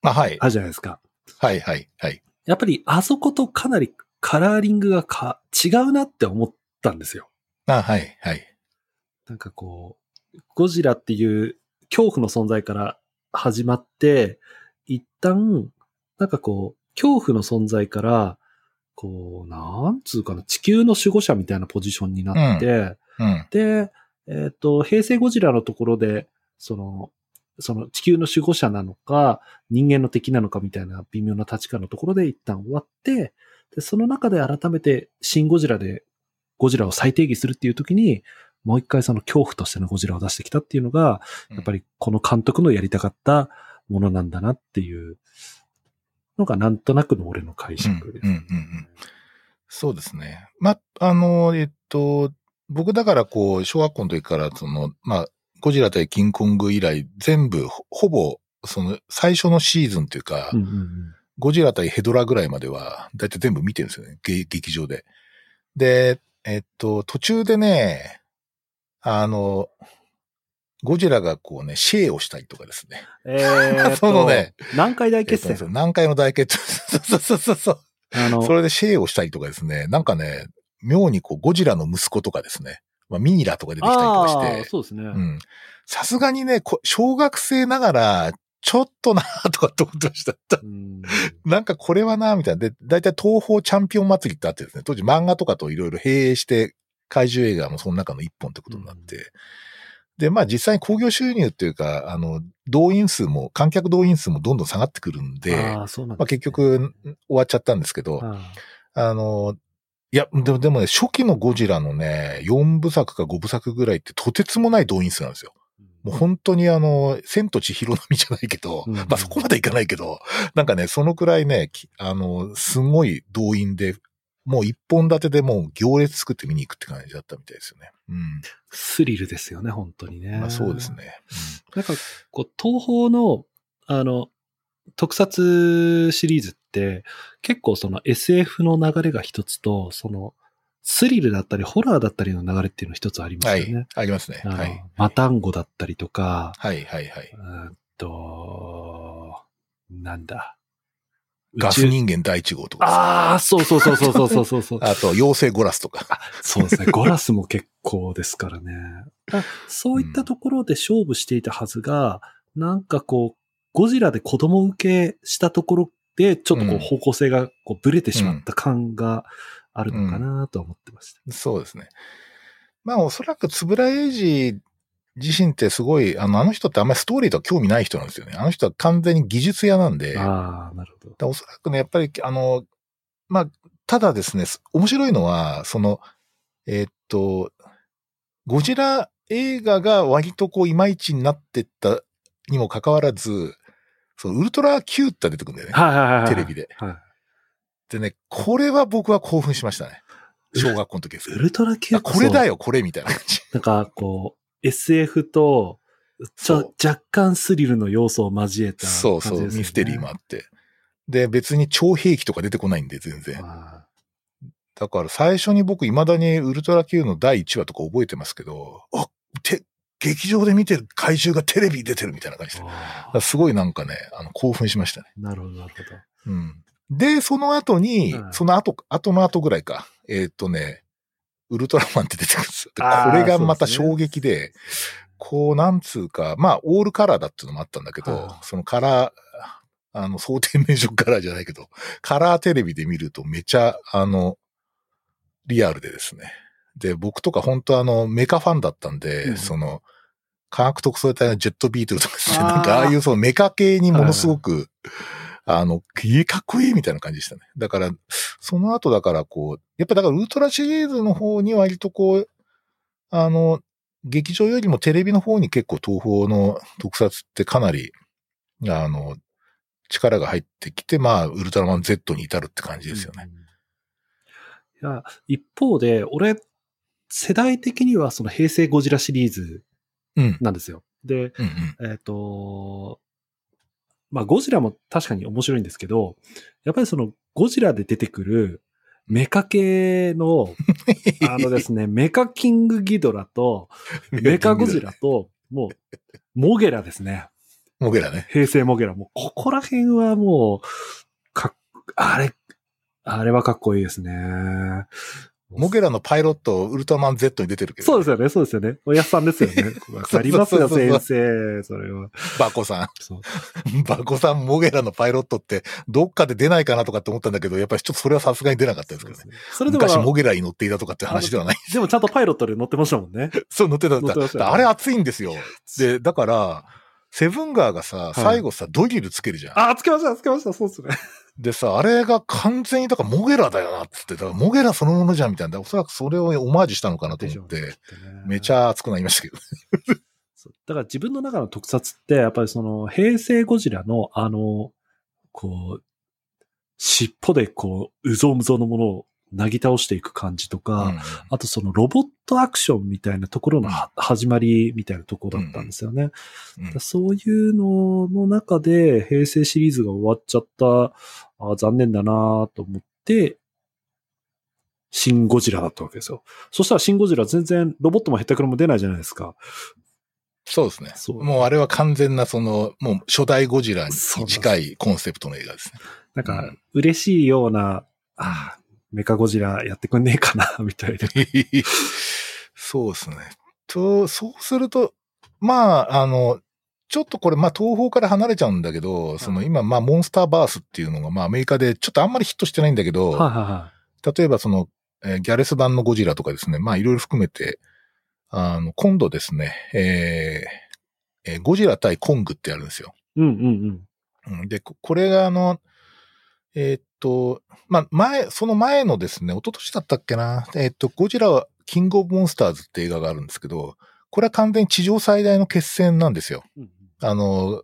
あ、はい。あるじゃないですか。はい、はい、はい。やっぱりあそことかなりカラーリングがか違うなって思ったんですよ。あ、はい、はい。なんかこう、ゴジラっていう恐怖の存在から始まって、一旦、なんかこう、恐怖の存在から、こう、なんつうかな、地球の守護者みたいなポジションになって、うん。で、えっ、と、平成ゴジラのところで、その、その地球の守護者なのか、人間の敵なのかみたいな微妙な立ち感のところで一旦終わって、で、その中で改めてシンゴジラでゴジラを再定義するっていう時に、もう一回その恐怖としてのゴジラを出してきたっていうのが、やっぱり、りこの監督のやりたかったものなんだなっていうのがなんとなくの俺の解釈です。うんうんうんうんそうですね。ま、あの、えっと、僕だからこう、小学校の時から、その、まあ、ゴジラ対キングコング以来、全部、ほほぼ、その、最初のシーズンというか、うんうんうんゴジラ対ヘドラぐらいまでは、だいたい全部見てるんですよね。劇劇場で。で、えっと、途中でね、あの、ゴジラがこうね、シェイをしたりとかですね。えー そのね、南海大決戦？えっと。南海の大決戦？そうそうそうそう。あの、それでシェイをしたりとかですね、なんかね、妙にこう、ゴジラの息子とかですね、まあ、ミイラとか出てきたりとかして、そうですね。うん。さすがにね、こ小学生ながら、ちょっとなとかって思ってました。うんなんかこれはなみたいな。で、だいたい東方チャンピオン祭りってあってですね、当時漫画とかといろいろ併営して、怪獣映画もその中の一本ってことになって、で、まあ実際に興行収入っていうか、あの、動員数も、観客動員数もどんどん下がってくるんで、あんですね。まあ結局終わっちゃったんですけど、ああの、いや、でもでもね、初期のゴジラのね、4部作か5部作ぐらいってとてつもない動員数なんですよ。ーもう本当にあの、千と千尋並みじゃないけど、うん。まあそこまでいかないけど、なんかね、そのくらいね、きあの、すごい動員で、もう一本立てでもう行列作って見に行くって感じだったみたいですよね。うん。スリルですよね、本当にね。まあそうです。ね。なんか、こう、東宝の、あの、特撮シリーズって、結構その SF の流れが一つと、その、スリルだったり、ホラーだったりの流れっていうの一つありまはすよね。い。ありますね。はい。マタンゴだったりとか、はい、はい、はい。うーんと、なんだ。ガス人間第一号とか。ああ、そうそうそうそうそうそうそうあと、妖精ゴラスとか。そうですね。ゴラスも結構ですからね。らそういったところで勝負していたはずが、うん、なんかこう、ゴジラで子供受けしたところで、ちょっとこう方向性がこうブレてしまった感があるのかなと思ってました、うんうん。そうですね。まあ、おそらく円谷英二自身ってすごい、あの、あの人ってあんまりストーリーとは興味ない人なんですよね。あの人は完全に技術屋なんで、ああ、なるほど。らおそらくね、やっぱり、あの、まあ、ただですね、面白いのは、その、えーっと、ゴジラ映画が割とこう、いまいちになってったにもかかわらず、そのウルトラ Q って出てくるんだよね。はいはいはいはい。テレビで。はい。でね、これは僕は興奮しましたね。小学校の時ですウ。ルトラ Q あこれだよ。よ、これみたいな感じ。なんかこう、SF と、ちょそ、若干スリルの要素を交えた、そうそう、ミステリーもあって。で、別に超兵器とか出てこないんで、全然。あだから最初に僕未だにウルトラ Q の第1話とか覚えてますけど、あ、て、劇場で見てる怪獣がテレビに出てるみたいな感じで。すごいなんかね、あの、興奮しましたね。なるほど、なるほど。うん。で、その後に、うんその後、後の後ぐらいか。えーっとね、ウルトラマンって出てくるんですよ。これがまた衝撃で、こう、なんつうか、まあ、オールカラーだっていうのもあったんだけど、はいそのカラー、あの、想定面色カラーじゃないけど、カラーテレビで見るとめちゃ、あの、リアルでですね。で、僕とか本当あの、メカファンだったんで、うんその、科学特捜隊のジェットビートルとかですね、なんかああいうそのメカ系にものすごく、あの、かっこいいみたいな感じでしたね。だから、その後だからこう、やっぱだからウルトラシリーズの方に割とこう、あの、劇場よりもテレビの方に結構東宝の特撮ってかなり、あの、力が入ってきて、まあ、ウルトラマン Z に至るって感じですよね。うん。いや、一方で、俺、世代的にはその平成ゴジラシリーズうん。なんですよ。で、うんうん。えっ、と、まあ、ゴジラも確かに面白いんですけど、やっぱりそのゴジラで出てくるメカ系の、あのですね、メカキングギドラと、メカゴジラ。と、もう、モゲラですね。モゲラね。平成モゲラ。もう、ここら辺はもう、かっ、あれ、あれはかっこいいですね。モゲラのパイロット、ウルトラマン Z に出てるけど、そうですよね、そうですよね。おやっさんですよね。わかりますよ、先生。それは。バコさ。ん。バコさん、モゲラのパイロットって、どっかで出ないかなとかって思ったんだけど、やっぱりちょっとそれはさすがに出なかったですけどね。それでも、昔モゲラに乗っていたとかって話ではない。でもちゃんとパイロットで乗ってましたもんね。そう、乗ってたってたあれ熱いんですよ。で、だから、セブンガーがさ、最後さ、ドリルつけるじゃん。あ、つけました、つけました、そうですね。でさ、あれが完全に、だからモゲラだよなっつって、だからモゲラそのものじゃんみたいな。おそらくそれをオマージュしたのかなと思って、めちゃ。ゃ熱くなりましたけど。だから自分の中の特撮って、やっぱりその、平成ゴジラの、あの、こう、尻尾でこう、うぞうむぞうのものをなぎ倒していく感じとか、うんあとそのロボットアクションみたいなところのは始まりみたいなところだったんですよね。うんそういうのの中で平成シリーズが終わっちゃった、あ残念だなと思って、シン・ゴジラだったわけですよ。そしたらシン・ゴジラ全然ロボットもヘッタクロも出ないじゃないですか。そうですね。もうあれは完全なその、もう初代ゴジラに近いコンセプトの映画ですね。なんかうん、嬉しいような、あメカゴジラやってくんねえかな、みたいな。そうですね。と、そうすると、まあ、あの、ちょっとこれ、まあ、東方から離れちゃうんだけど、その今、まあ、モンスターバースっていうのが、まあ、アメリカでちょっとあんまりヒットしてないんだけど、はいはいは例えばその、えーギャレス版のゴジラとかですね、まあ、いろいろ含めて、あの、今度ですね、えーえーゴジラ対コングってやるんですよ。い。うんうんうん。うんで、ここれがあの、えーっと、まあ、前、その前のですね、一昨年だったっけな、えーっと、ゴジラはキングオブモンスターズって映画があるんですけど、これは完全に地上最大の決戦なんですよ。うんうん。あの、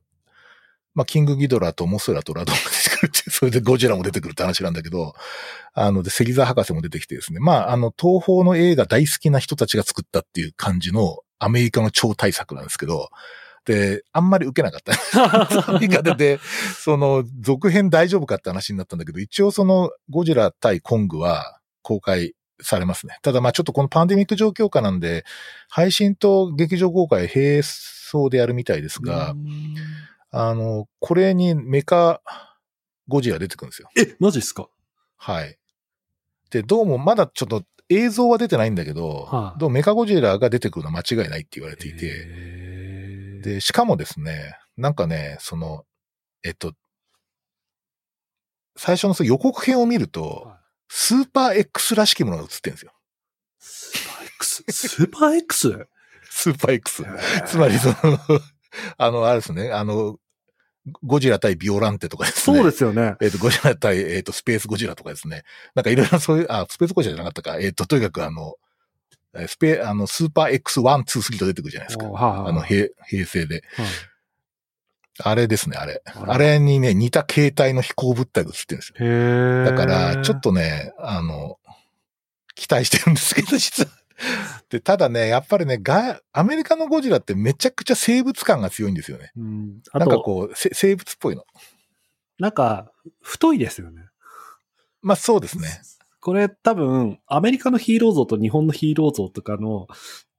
まあ、キングギドラとモスラとラドンが出てくるって それでゴジラも出てくるって話なんだけど、あの、で、関沢博士も出てきてですね、まあ、あの、東方の映画大好きな人たちが作ったっていう感じのアメリカの超大作なんですけど、で、あんまり受けなかった。で、で、その、続編大丈夫かって話になったんだけど、一応その、ゴジラ対コングは公開されますね。ただまあちょっとこのパンデミック状況下なんで、配信と劇場公開並走でやるみたいですが、うんあの、これにメカゴジラ出てくるんですよ。え、マジっすか？はい。で、どうもまだちょっと映像は出てないんだけど、はいどうもメカゴジラが出てくるのは間違いないって言われていて、で、しかもですね、なんかね、その、えっと、最初のその予告編を見るとはい、スーパー X らしきものが映ってるんですよ。スーパー X? スーパー X? スーパー X。つまりその、あの、あれですね、あの、ゴジラ対ビオランテとかですね。そうですよね。えっ、と、ゴジラ対、えっ、と、スペースゴジラとかですね。なんかいろいろそういう、あ、スペースゴジラじゃなかったか。えっ、と、とにかくあの、えースペ、あの、スーパー X1、2、3と出てくるじゃないですか。おはいはいあの、平、平成で。はいあれですね、あれ。あらあれにね、似た形態の飛行物体が映ってるんですよ。だから、ちょっとね、あの、期待してるんですけど、実は。で、ただね、やっぱりね、が、アメリカのゴジラってめちゃくちゃ生物感が強いんですよね。うん、あなんかと、こう、せ生物っぽいの。なんか、太いですよね。まあそうですね。これ多分、アメリカのヒーロー像と日本のヒーロー像とかの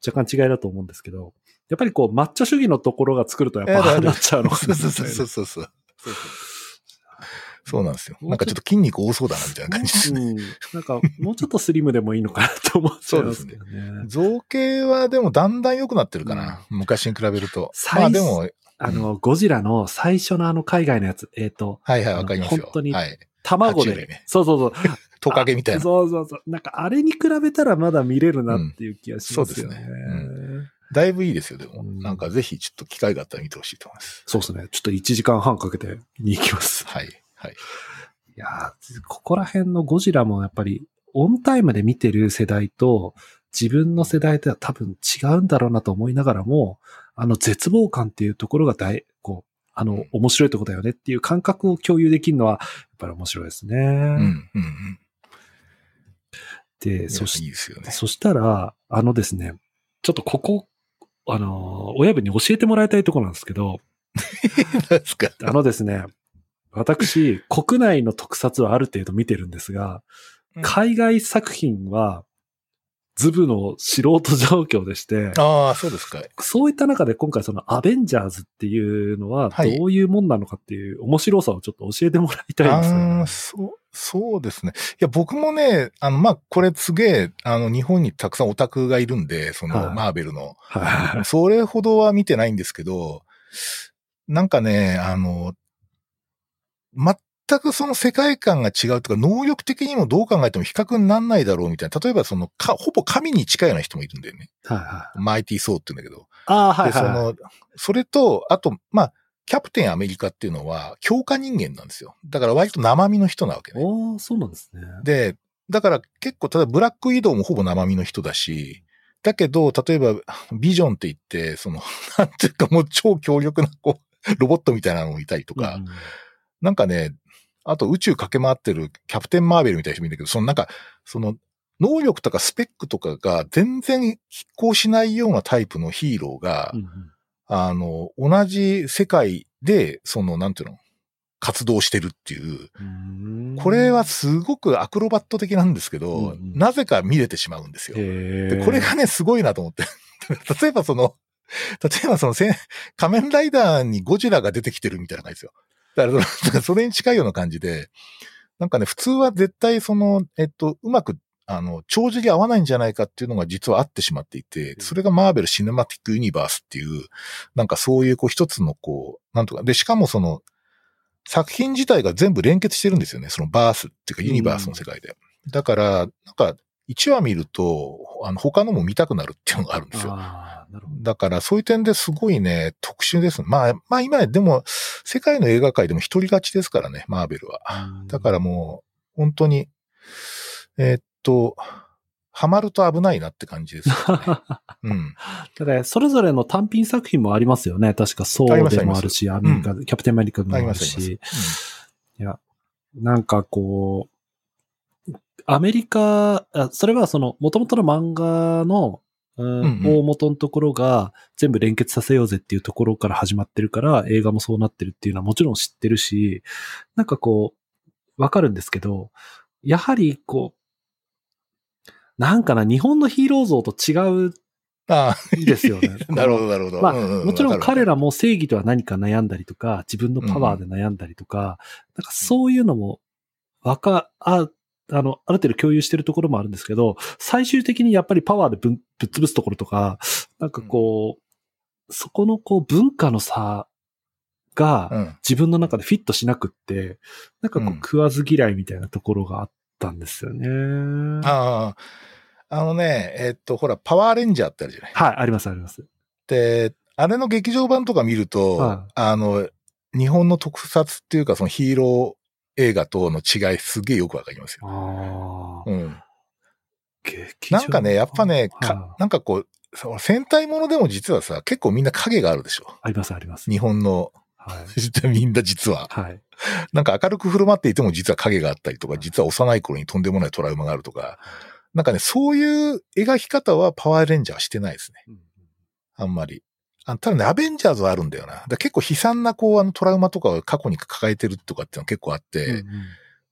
若干違いだと思うんですけど、やっぱりこう、マッチョ主義のところが作るとやっぱああなっちゃうのかそうそうそうそうそうそう。そうなんですよ。なんかちょっと筋肉多そうだなみたいな感じですね。うん。なんか、もうちょっとスリムでもいいのかなと思っちゃいますけどね。造形はでもだんだん良くなってるかな。昔に比べると。最まあでも、あの、ゴジラの最初のあの海外のやつ、えっ、と、はいはい、わかりますよ。本当にはい。卵で、ねそうそうそう。トカゲみたいな。そうそうそう。なんかあれに比べたらまだ見れるなっていう気がしますよね。うんそうですだいぶいいですよ、でも。うんなんかぜひちょっと機会があったら見てほしいと思います。そうですね。ちょっと1時間半かけて見に行きます。はい。はい。いやーここら辺のゴジラもやっぱりオンタイムで見てる世代と自分の世代とは多分違うんだろうなと思いながらも、あの絶望感っていうところが大、こう、あの、面白いとこだよねっていう感覚を共有できるのは、やっぱり面白いですね。うん、うん、うん。そしいいですよね。そしたら、あのですね、ちょっとここ、あの、親分に教えてもらいたいところなんですけど、何ですか？あのですね、私、国内の特撮はある程度見てるんですが、うん。海外作品は、ズブの素人状況でして、ああ、そうですか。そういった中で今回そのアベンジャーズっていうのははい。どういうもんなのかっていう面白さをちょっと教えてもらいたいんですよね、ああ、そう、そうですね。いや、僕もね、あの、まあ、これすげえ、あの、日本にたくさんオタクがいるんで、その、はいマーベルの。はい。それほどは見てないんですけど、なんかね、あの、全くその世界観が違うとか、能力的にもどう考えても比較にならないだろうみたいな。例えばその、か、ほぼ神に近いような人もいるんだよね。はいはい。マイティー・ソーって言うんだけど。ああ、はいで、そはい。の、それと、あと、まあ、キャプテンアメリカっていうのは、強化人間なんですよ。だから割と生身の人なわけね。おーそうなんですね。で、だから結構、例えばブラック移動もほぼ生身の人だし、だけど、例えば、ビジョンって言って、その、なんていうかもう超強力な、こう、ロボットみたいなのもいたりとか、うんなんかね、あと宇宙駆け回ってるキャプテン・マーベルみたいな人もいるんだけど、そのなんか、その、能力とかスペックとかが全然拮抗しないようなタイプのヒーローが、うんうんあの、同じ世界で、その、なんていうの、活動してるっていう、うんこれはすごくアクロバット的なんですけど、うんうんなぜか見れてしまうんですよ。でこれがね、すごいなと思って。例えばその、例えばそのせ、仮面ライダーにゴジラが出てきてるみたいな感じですよ。だから それに近いような感じで、なんかね、普通は絶対その、えっと、うまく、あの、帳尻合わないんじゃないかっていうのが実はあってしまっていて、それがマーベル・シネマティック・ユニバースっていう、なんかそういうこう一つのこう、なんとか、で、しかもその、作品自体が全部連結してるんですよね。そのバースっていうかユニバースの世界で。だから、なんか、1話見ると、あの、他のも見たくなるっていうのがあるんですよ。だから、そういう点ですごいね、特殊です。まあ、まあ今、でも、世界の映画界でも一人勝ちですからね、マーベルは。だからもう、本当に、えーっと、ハマると危ないなって感じですよね。うん。だから、それぞれの単品作品もありますよね。確か、ソありますーでもあるし、アメリカ、キャプテンアメリカでもあるし、ます。いや、なんかこう、アメリカ、あそれはその、元々の漫画の、うんうんうん大元のところが全部連結させようぜっていうところから始まってるから、映画もそうなってるっていうのはもちろん知ってるし、なんかこう、わかるんですけど、やはりこう、なんかな、日本のヒーロー像と違うあんですよねあ。なるほど、なるほど。まあうんうんうんもちろん彼わらも正義とは何か悩んだりとか、自分のパワーで悩んだりとか、なんかそういうのも、わか、あ、あの、ある程度共有してるところもあるんですけど、最終的にやっぱりパワーでぶんぶっ潰すところとか、なんかこう、そこのこう文化の差が。自分の中でフィットしなくって、なんかこううん食わず嫌いみたいなところがあったんですよね。ああ、あのね、えっと、ほら、パワーレンジャーってあるじゃない。はい、ありますあります。で、あれの劇場版とか見ると、はいあの、日本の特撮っていうか、そのヒーロー映画との違いすげえよくわかりますよ。ああ、うん。劇場なんかね、やっぱね、はいかなんかこう戦隊ものでも実はさ、結構みんな影があるでしょ。ありますあります。日本の、はい。みんな実は。はい。なんか明るく振る舞っていても実は影があったりとか、実は幼い頃にとんでもないトラウマがあるとか、なんかね、そういう描き方はパワーレンジャーはしてないですね。あんまり。あただね、アベンジャーズはあるんだよな。結構悲惨なこう、あのトラウマとかを過去に抱えてるとかっていうのは結構あって、うんうん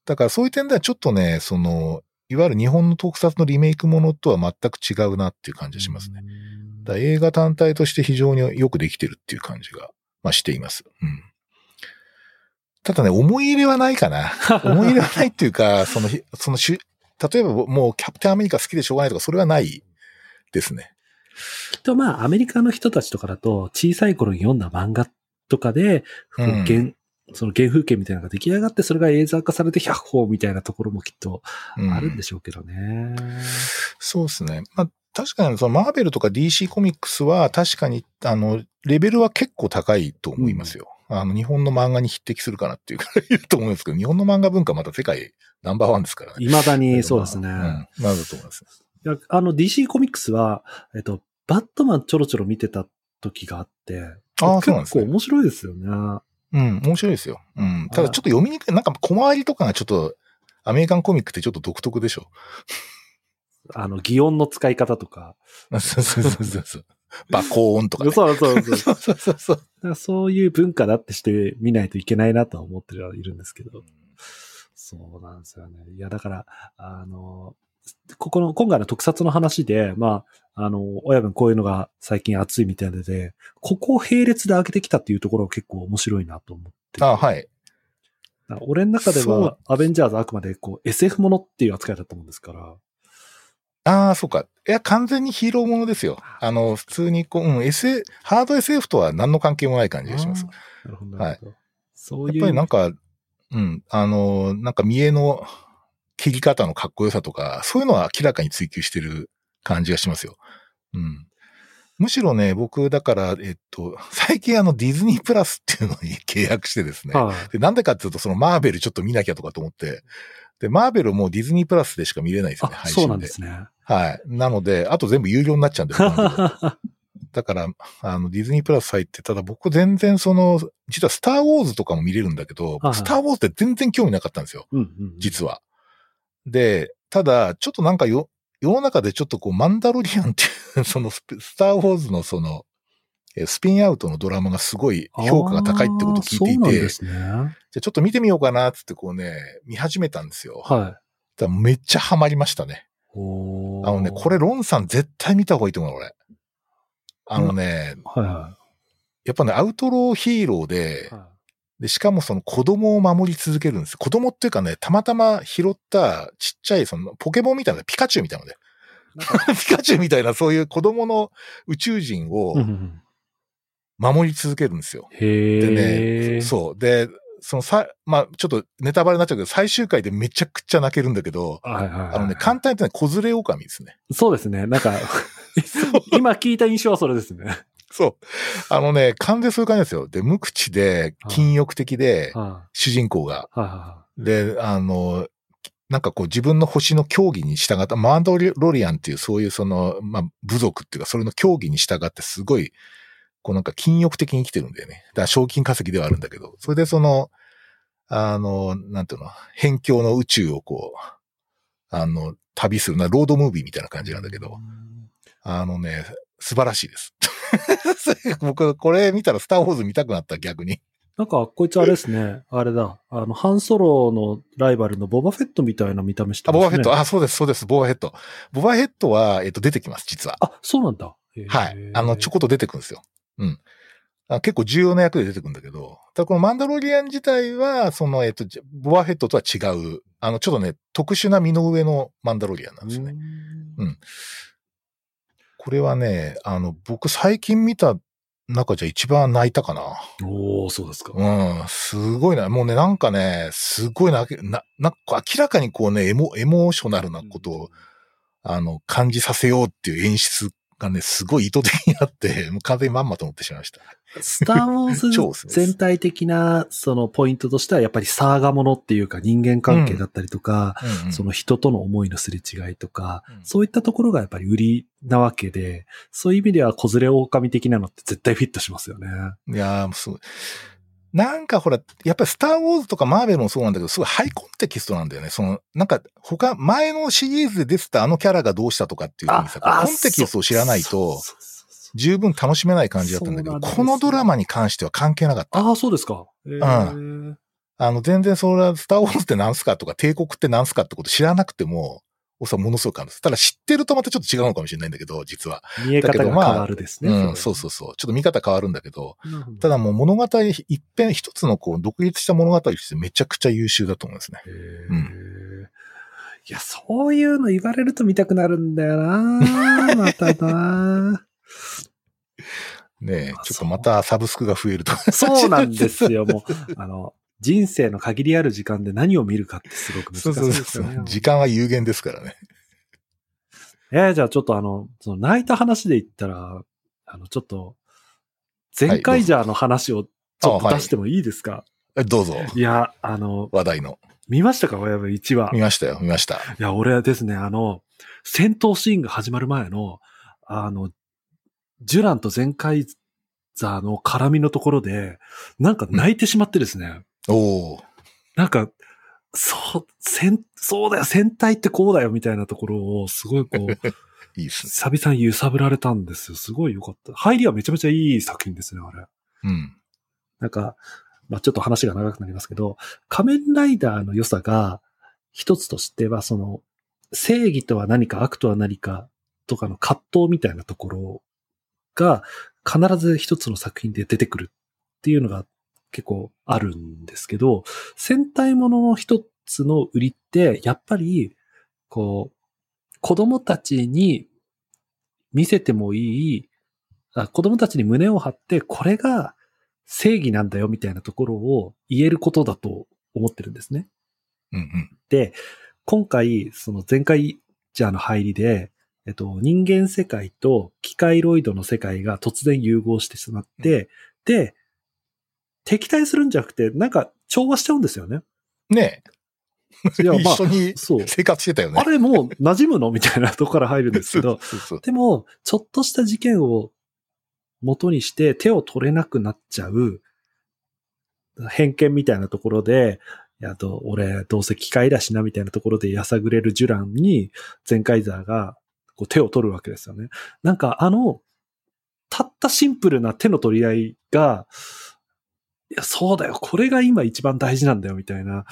だからそういう点ではちょっとね、その、いわゆる日本の特撮のリメイクものとは全く違うなっていう感じがしますね。だ映画単体として非常によくできてるっていう感じが、まあ、しています。うん。ただね、思い入れはないかな。思い入れはないっていうか、その、そのし、例えばもうキャプテンアメリカ好きでしょうがないとか、それはないですね。きっとまあ、アメリカの人たちとかだと、小さい頃に読んだ漫画とかで、うん、原、その原風景みたいなのが出来上がって、それが映像化されて100歩みたいなところもきっとあるんでしょうけどね。うん、そうですね。まあ、確かにそのマーベルとか DC コミックスは確かに、あの、レベルは結構高いと思いますよ。うん、あの、日本の漫画に匹敵するかなっていうくらいいると思うんですけど、日本の漫画文化また世界ナンバーワンですからね。未だにそうですね。うん。まだと思います。いや、あの DC コミックスは、えっと、バットマンちょろちょろ見てた時があって、ああ、そうなんですね。結構面白いですよね。うん、面白いですよ。うん。ただちょっと読みにくい。なんか小回りとかがちょっと、アメリカンコミックってちょっと独特でしょ。あの、擬音の使い方とか。そうそうそうそう。バ高音とか、ね、そうそうそう。そうそうそう。そういう文化だってして見ないといけないなとは思ってはいるんですけど。そうなんですよね。いや、だから、あの、ここの、今回の特撮の話で、まあ、あの、親分こういうのが最近熱いみたいなので、ここを並列で開けてきたっていうところが結構面白いなと思ってあ、はい。俺の中では、アベンジャーズあくまでこう SF ものっていう扱いだったもんですから。ああ、そうか。いや、完全にヒーローものですよ。あの、普通にこう、うん、SF、ハード SF とは何の関係もない感じがします。なるほど。はい。そういう。やっぱりなんか、うん、あの、なんか見栄の切り方のかっこよさとか、そういうのは明らかに追求してる感じがしますよ。うん。むしろね、僕、だから、えっと、最近あのディズニープラスっていうのに契約してですね。はい、でなんでかっていうと、そのマーベルちょっと見なきゃとかと思って、で、マーベルもディズニープラスでしか見れないですよね、配信で。そうなんですね。はい。なので、あと全部有料になっちゃうんで。だから、あの、ディズニープラス入って、ただ僕全然その、実はスターウォーズとかも見れるんだけど、はい、スターウォーズって全然興味なかったんですよ。うんうんうん、実は。で、ただ、ちょっとなんかよ、世の中でちょっとこう、マンダロリアンっていう、そのス、スターウォーズのその、スピンアウトのドラマがすごい評価が高いってことを聞いていて、ね、じゃあちょっと見てみようかなっつってこうね、見始めたんですよ。はい。めっちゃハマりましたね。あのね、これロンさん絶対見た方がいいと思う、俺。あのね、はいはい。やっぱね、アウトローヒーローで、はい、で、しかもその子供を守り続けるんです。子供っていうかね、たまたま拾ったちっちゃいそのポケモンみたいな、ピカチュウみたいなので。ピカチュウみたいなそういう子供の宇宙人を守り続けるんですよ。へでね、そう。で、そのさ、まあ、ちょっとネタバレになっちゃうけど、最終回でめちゃくちゃ泣けるんだけど、はいはいはい、あのね、簡単に言ってね、子連れ狼ですね。そうですね。なんか 今聞いた印象はそれですね。そう。あのね、完全そういう感じですよ。で、無口で、禁欲的で、主人公が。で、あの、なんかこう自分の星の競技に従った、マンドロリアンっていうそういうその、まあ、部族っていうか、それの競技に従ってすごい、こうなんか禁欲的に生きてるんだよね。だから賞金稼ぎではあるんだけど、それでその、あの、なんていうの、辺境の宇宙をこう、あの、旅するな、ロードムービーみたいな感じなんだけど、あのね、素晴らしいです。僕、これ見たらスターウォーズ見たくなった、逆に。なんか、こいつあれですね。あれだ。あの、ハンソロのライバルのボバフェットみたいな見た目してますね。あ、ボバフェット。あ、そうです、そうです。ボバフェット。ボバフェットは、えっと、出てきます、実は。あ、そうなんだ。はい。あの、ちょこっと出てくるんですよ。うん。結構重要な役で出てくるんだけど、ただこのマンダロリアン自体は、その、えっと、ボバフェットとは違う、あの、ちょっとね、特殊な身の上のマンダロリアンなんですよね。うん。これはね、あの、僕最近見た中じゃ一番泣いたかな。おー、そうですか。うん、すごいな。もうね、なんかね、すごいな、な、なんか明らかにこうね、エモ、エモーショナルなことを、あの、感じさせようっていう演出がね、すごい意図的にあって、もう完全にまんまと思ってしまいました。スターウォーズ全体的なそのポイントとしてはやっぱりサーガものっていうか人間関係だったりとか、うん、その人との思いのすれ違いとか、うん、そういったところがやっぱり売りなわけで、そういう意味では子連れ狼的なのって絶対フィットしますよね。いやー、すごい。なんかほら、やっぱりスターウォーズとかマーベルもそうなんだけど、すごいハイコンテキストなんだよね。その、なんか他、前のシリーズで出てたあのキャラがどうしたとかっていうふうにさ、コンテキストを知らないと、十分楽しめない感じだったんだけど、このドラマに関しては関係なかった。ああ、そうですか。うん。あの、全然それは、スターウォーズって何すかとか、帝国って何すかってこと知らなくても、をさ、ものすごく感じただ知ってるとまたちょっと違うのかもしれないんだけど、実は。見え方が変わるですね。うん、そうそうそう。ちょっと見方変わるんだけど、どただもう物語一遍一つのこう、独立した物語としてめちゃくちゃ優秀だと思うんですね。へうーいや、そういうの言われると見たくなるんだよな またなまあねえちょっとまたサブスクが増えると。そうなんですよ、もう。あの、人生の限りある時間で何を見るかってすごく難しいそうそうですよね。そう。時間は有限ですからね。えーじゃあちょっとあの、その泣いた話で言ったら、あの、ちょっと、前回ジャーの話をちょっと出してもいいですか、えどうぞ。い、や、あの、話題の。見ましたか？親分1話。見ましたよ、見ました。いや、俺はですね、あの、戦闘シーンが始まる前の、あの、ジュランとゼンカイザーの絡みのところで、なんか泣いてしまってですね、おお。なんか、そう、戦、そうだよ、戦隊ってこうだよ、みたいなところを、すごいこう、いいっすね。久々に揺さぶられたんですよ。すごい良かった。入りはめちゃめちゃいい作品ですね、あれ。うん。なんか、まあちょっと話が長くなりますけど、仮面ライダーの良さが、一つとしては、その、正義とは何か悪とは何かとかの葛藤みたいなところが、必ず一つの作品で出てくるっていうのが結構あるんですけど、戦隊ものの一つの売りって、やっぱり、こう、子供たちに見せてもいい、あ子供たちに胸を張って、これが正義なんだよみたいなところを言えることだと思ってるんですね。うんうん。で、今回、その前回ジャーの入りで、えっと、人間世界と機械ロイドの世界が突然融合してしまって、で、敵対するんじゃなくて、なんか調和しちゃうんですよね。ねえ。いや、まあ一緒、にそう。生活してたよね。あれもう馴染むのみたいなとこから入るんですけど、そうそうでも、ちょっとした事件を元にして手を取れなくなっちゃう偏見みたいなところで、いや、ど俺、どうせ機械だしな、みたいなところでやさぐれるジュランに、ゼンカイザーがこう手を取るわけですよね。なんか、あの、たったシンプルな手の取り合いが、いや、そうだよ、これが今一番大事なんだよ、みたいな。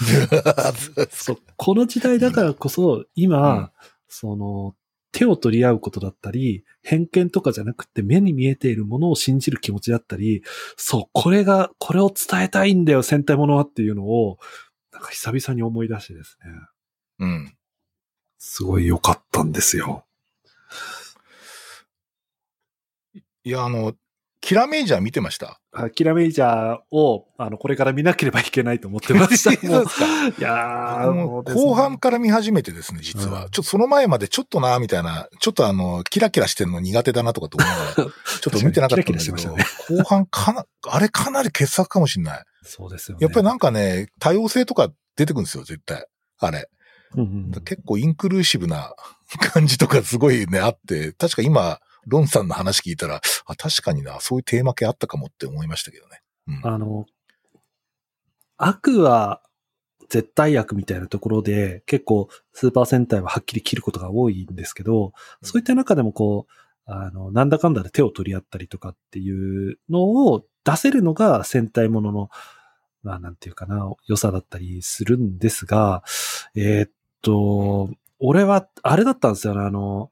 そう、この時代だからこそ、今、うんその、手を取り合うことだったり、偏見とかじゃなくて目に見えているものを信じる気持ちだったり、そう、これが、これを伝えたいんだよ、戦隊ものはっていうのを、なんか久々に思い出してですね、うん。すごい良かったんですよ。いや、あの、キラメイジャー見てました？あキラメイジャーを、あの、これから見なければいけないと思ってました。もうそうですかいやー、後半から見始めてですね、実は。うんちょっとその前までちょっとな、みたいな、ちょっとあの、キラキラしてるの苦手だなとかと思いながら、ちょっと見てなかったんだけど、キラキラしてました後半かな、あれかなり傑作かもしれない。そうですよね。やっぱりなんかね、多様性とか出てくるんですよ、絶対。あれ。うんうん結構インクルーシブな感じとかすごいね、あって、確か今、ロンさんの話聞いたら、あ、確かにな、そういうテーマ系あったかもって思いましたけどね。うん。あの、悪は絶対悪みたいなところで、結構スーパー戦隊ははっきり切ることが多いんですけど、そういった中でもこう、あの、なんだかんだで手を取り合ったりとかっていうのを出せるのが戦隊ものの、まあなんていうかな、良さだったりするんですが、えーっと、俺は、あれだったんですよね、あの、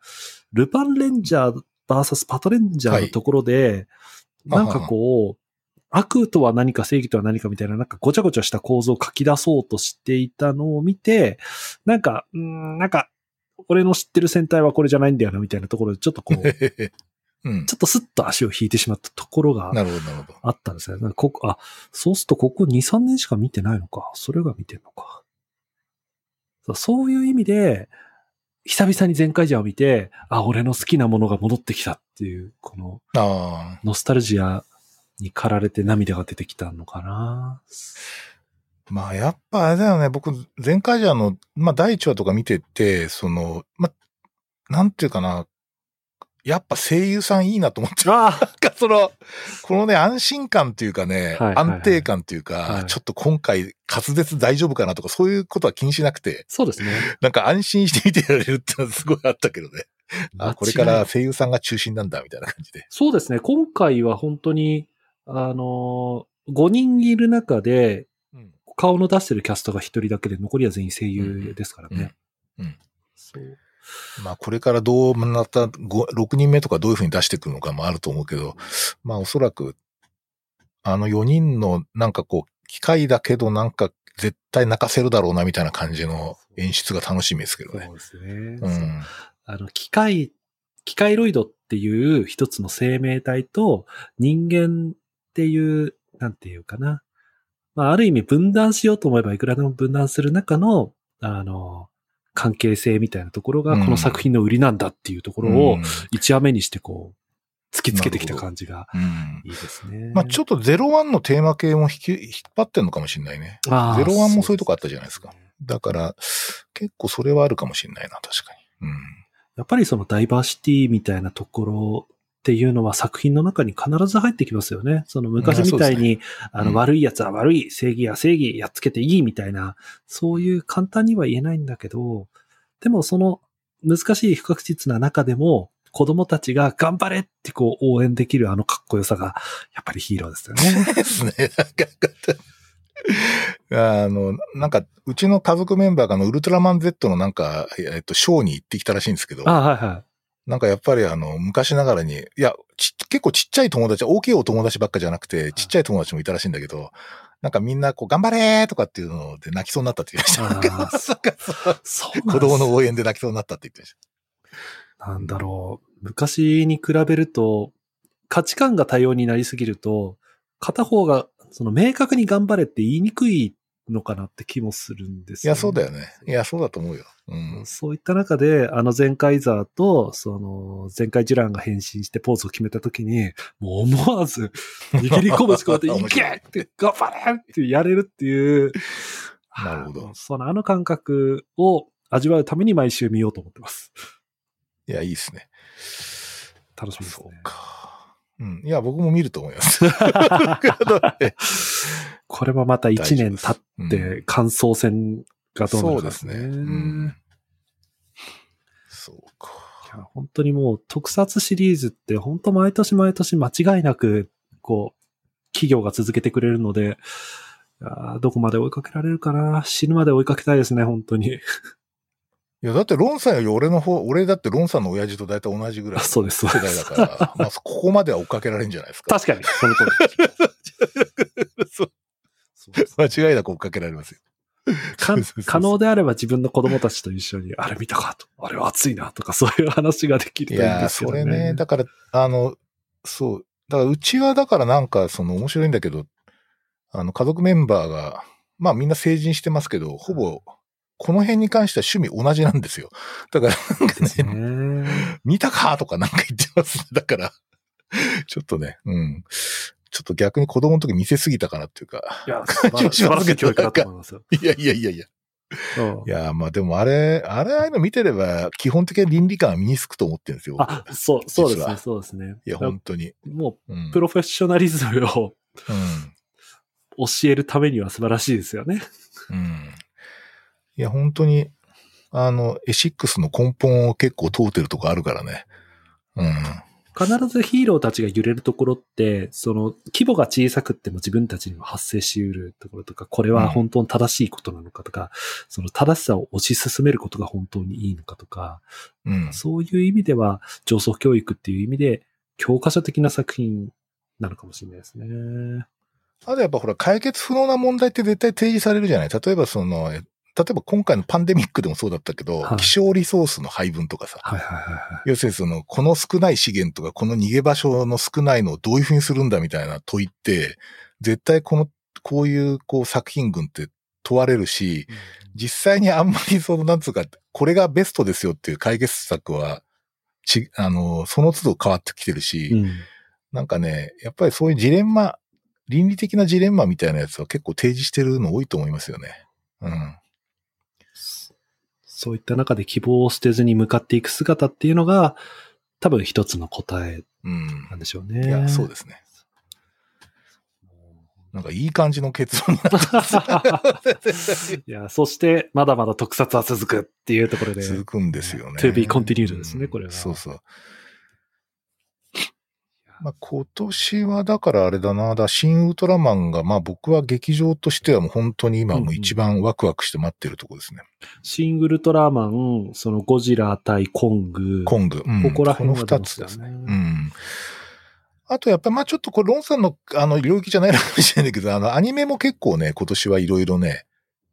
ルパンレンジャーバーサスパトレンジャーのところで、はいなんかこう、悪とは何か正義とは何かみたいな、なんかごちゃごちゃした構造を書き出そうとしていたのを見て、なんか、ん、なんか、俺の知ってる戦隊はこれじゃないんだよな、みたいなところで、ちょっとこう、ちうん。ょっとスッと足を引いてしまったところが。あったんですよ。なここ、あ、そうするとここ2、3年しか見てないのか。それが見てんのか。そういう意味で、久々に全開ジャーを見て、あ、俺の好きなものが戻ってきたっていう、この。ノスタルジアに駆られて涙が出てきたのかな。まあ、やっぱあれだよね。僕、前回じゃの、まあ、第1話とか見てて、その、まあ、なんていうかな。やっぱ声優さんいいなと思って。あなんかその、このね、安心感っていうかね、はいはいはい安定感っていうか、はいちょっと今回滑舌大丈夫かなとか、そういうことは気にしなくて、そうですね。なんか安心して見てられるってのはすごいあったけどね。あ、これから声優さんが中心なんだ、みたいな感じで。そうですね。今回は本当に、あのー、5人いる中で、顔の出してるキャストが1人だけで、残りは全員声優ですからね。うんうんそうまあこれからどうなった、ご6人目とかどういうふうに出していくのかもあると思うけど、まあおそらく、あの4人のなんかこう、機械だけどなんか絶対泣かせるだろうなみたいな感じの演出が楽しみですけどね。そうですね。うん。あの、機械、機械ロイドっていう一つの生命体と人間っていう、なんていうかな。まあ、ある意味分断しようと思えばいくらでも分断する中の、あの、関係性みたいなところがうんこの作品の売りなんだっていうところをうん一話目にしてこう、突きつけてきた感じがうんいいですね。まあちょっと01のテーマ系も引き、引っ張ってんのかもしれないね。あー01もそういうとこあったじゃないですかだから、結構それはあるかもしれないな、確かに。うん。やっぱりそのダイバーシティみたいなところっていうのは作品の中に必ず入ってきますよね。その昔みたいに、あのうん悪い奴は悪い、正義や正義やっつけていいみたいな、そういう簡単には言えないんだけど、でもその難しい不確実な中でも、子供たちが頑張れってこう応援できるあのかっこよさが、やっぱりヒーローですよね。ですね。あの、なんか、うちの家族メンバーがあの、ウルトラマン Z のなんか、えっと、ショーに行ってきたらしいんですけど、あはいはい。なんかやっぱりあの、昔ながらに、いや、ち結構ちっちゃい友達、大きいお友達ばっかじゃなくて、ちっちゃい友達もいたらしいんだけど、なんかみんなこう、頑張れーとかっていうので泣きそうになったって言ってました。かそう子供の応援。援で泣きそうになったって言ってました。なんだろう。昔に比べると、価値観が多様になりすぎると、片方が、その明確に頑張れって言いにくいのかなって気もするんですいや、そうだよね。いや、そうだと思うよ。うん。そういった中で、あの前回ザーと、その前回ジュランが変身してポーズを決めたときに、もう思わず、握り拳こうやって、いけって、頑張れってやれるっていう、なるほどそのあの感覚を味わうために毎週見ようと思ってます。いや、いいですね。楽しみですそうね。か。うん。いや、僕も見ると思います。これもまた1年経うんって、感想戦がどうなそるかうですね。うん。そうか。いや本当にもう特撮シリーズって本当毎年毎年間違いなく、こう、企業が続けてくれるので、どこまで追いかけられるかな死ぬまで追いかけたいですね、本当に。いや、だってロンさんより俺の方、俺だってロンさんの親父と大体同じぐらいあそうです、そう世。代だから、まあ、ここまでは追っかけられるんじゃないですか。確かに、その通り。間違いなく追っかけられますよ。可能であれば自分の子供たちと一緒に、あれ見たかと、あれは熱いなとか、そういう話ができいるといいんですけどね。それね、だから、あの、そう、だからうちはだからなんか、その面白いんだけど、あの、家族メンバーが、まあみんな成人してますけど、ほぼ、この辺に関しては趣味同じなんですよ。だから、なんかね、ね。見たかとかなんか言ってますね。だから、ちょっとね、うん。ちょっと逆に子供の時見せすぎたかなっていうか。いや、素晴らしい教育だと思いますよ。いやいやいやいや。うんいや、まあでもあれ、あれ、ああいうの見てれば、基本的な倫理観は身につくと思ってるんですよ。僕あ、そう、そうですね、そうですね。いや、本当に。もうんう、プロフェッショナリズムをうん。教えるためには素晴らしいですよね。うん。いや、本当に、あの、エシックスの根本を結構通ってるとこあるからね。うん。必ずヒーローたちが揺れるところって、その規模が小さくっても自分たちにも発生し得るところとか、これは本当に正しいことなのかとか、その正しさを推し進めることが本当にいいのかとか、うん。そういう意味では上層教育っていう意味で教科書的な作品なのかもしれないですね。あとやっぱほら、解決不能な問題って絶対提示されるじゃない例えばその、え例えば今回のパンデミックでもそうだったけど、はい気象リソースの配分とかさ、はいはいはいはい。要するにその、この少ない資源とか、この逃げ場所の少ないのをどういうふうにするんだみたいな問いって、絶対この、こういうこう作品群って問われるし、実際にあんまりその、なんつうか、これがベストですよっていう解決策は、ち、あの、その都度変わってきてるし、うんなんかね、やっぱりそういうジレンマ、倫理的なジレンマみたいなやつは結構提示してるの多いと思いますよね。うん。そういった中で希望を捨てずに向かっていく姿っていうのが、多分一つの答えうんな。んでしょうね。いや、そうですね。なんかいい感じの結論になってます。いや、そして、まだまだ特撮は続くっていうところで。続くんですよね。To be continued ですねこれはそうそう。まあ、今年はだからあれだな、だ新ウルトラマンが、まあ僕は劇場としてはもう本当に今もう一番ワクワクして待ってるところですね。シン・ウルトラマン、そのゴジラ対コング。コング。うん、ここら辺この二つですね。うん。あとやっぱりまあちょっとこれロンさんのあの領域じゃないのかもしれないけど、あのアニメも結構ね、今年はいろいろね、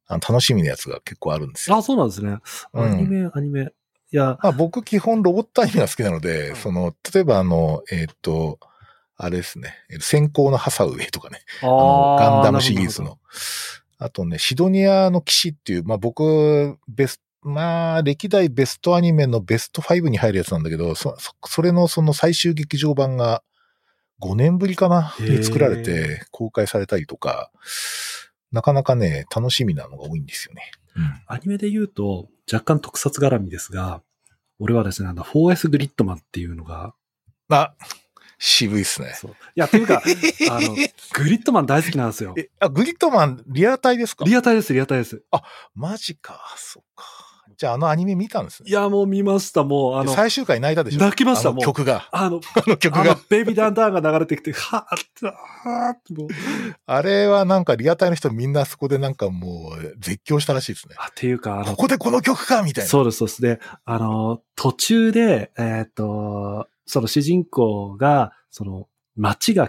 あの楽しみなやつが結構あるんですよ。あ、そうなんですね。うんアニメ、アニメ。いや、まあ僕基本ロボットアニメが好きなので、うんその、例えばあの、えーっと、あれですね、先行のハサウェイとかね、ああのーガンダムシリーズ。の。あとね、シドニアの騎士っていう、まあ僕、ベスト、まあ、歴代ベストアニメのベスト5に入るやつなんだけど、そ、そそれのその最終劇場版が5年ぶりかなに作られて公開されたりとか、なかなかね、楽しみなのが多いんですよね。うんアニメで言うと、若干特撮絡みですが、俺はですね、あの、4S グリッドマンっていうのが、あ、渋いっすね。そう。いや、っていうか、あの、グリッドマン大好きなんですよ。え、あ、グリッドマン、リアタイですか？リアタイです、リアタイです。マジか、そっか。じゃああのアニメ見たんですね。いや、もう見ました、もう、あの、最終回泣いたでしょ泣きましたもう曲が。あの、あの曲が。、ベイビーダンダンが流れてきて、はぁって、はぁってもう、あれはなんかリアタイの人みんなそこでなんかもう絶叫したらしいですね。あ、っていうか、あの、ここでこの曲かみたいな。そうです、そうです。で、あの、途中で、えっ、と、その主人公が、その、街が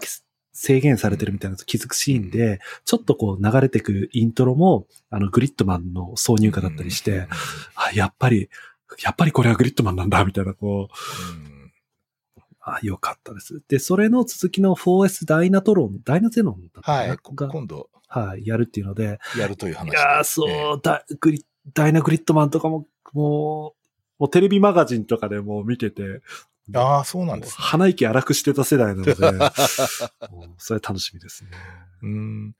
制限されてるみたいなのと気づくシーンで、ちょっとこう流れてくるイントロも、あの、グリッドマンの挿入歌だったりして、あ、やっぱり、やっぱりこれはグリッドマンなんだ、みたいな、こう、うんあ、よかったです。で、それの続きの 4S ダイナトロン、ダイナゼノンだったはい。今度はい、やるっていうので、やるという話で。いやー、そう、ダグリダイナグリッドマンとかも、もう、もうテレビマガジンとかでもう見てて、ああ、そうなんですね。鼻息荒くしてた世代なので、それ楽しみですね。うん。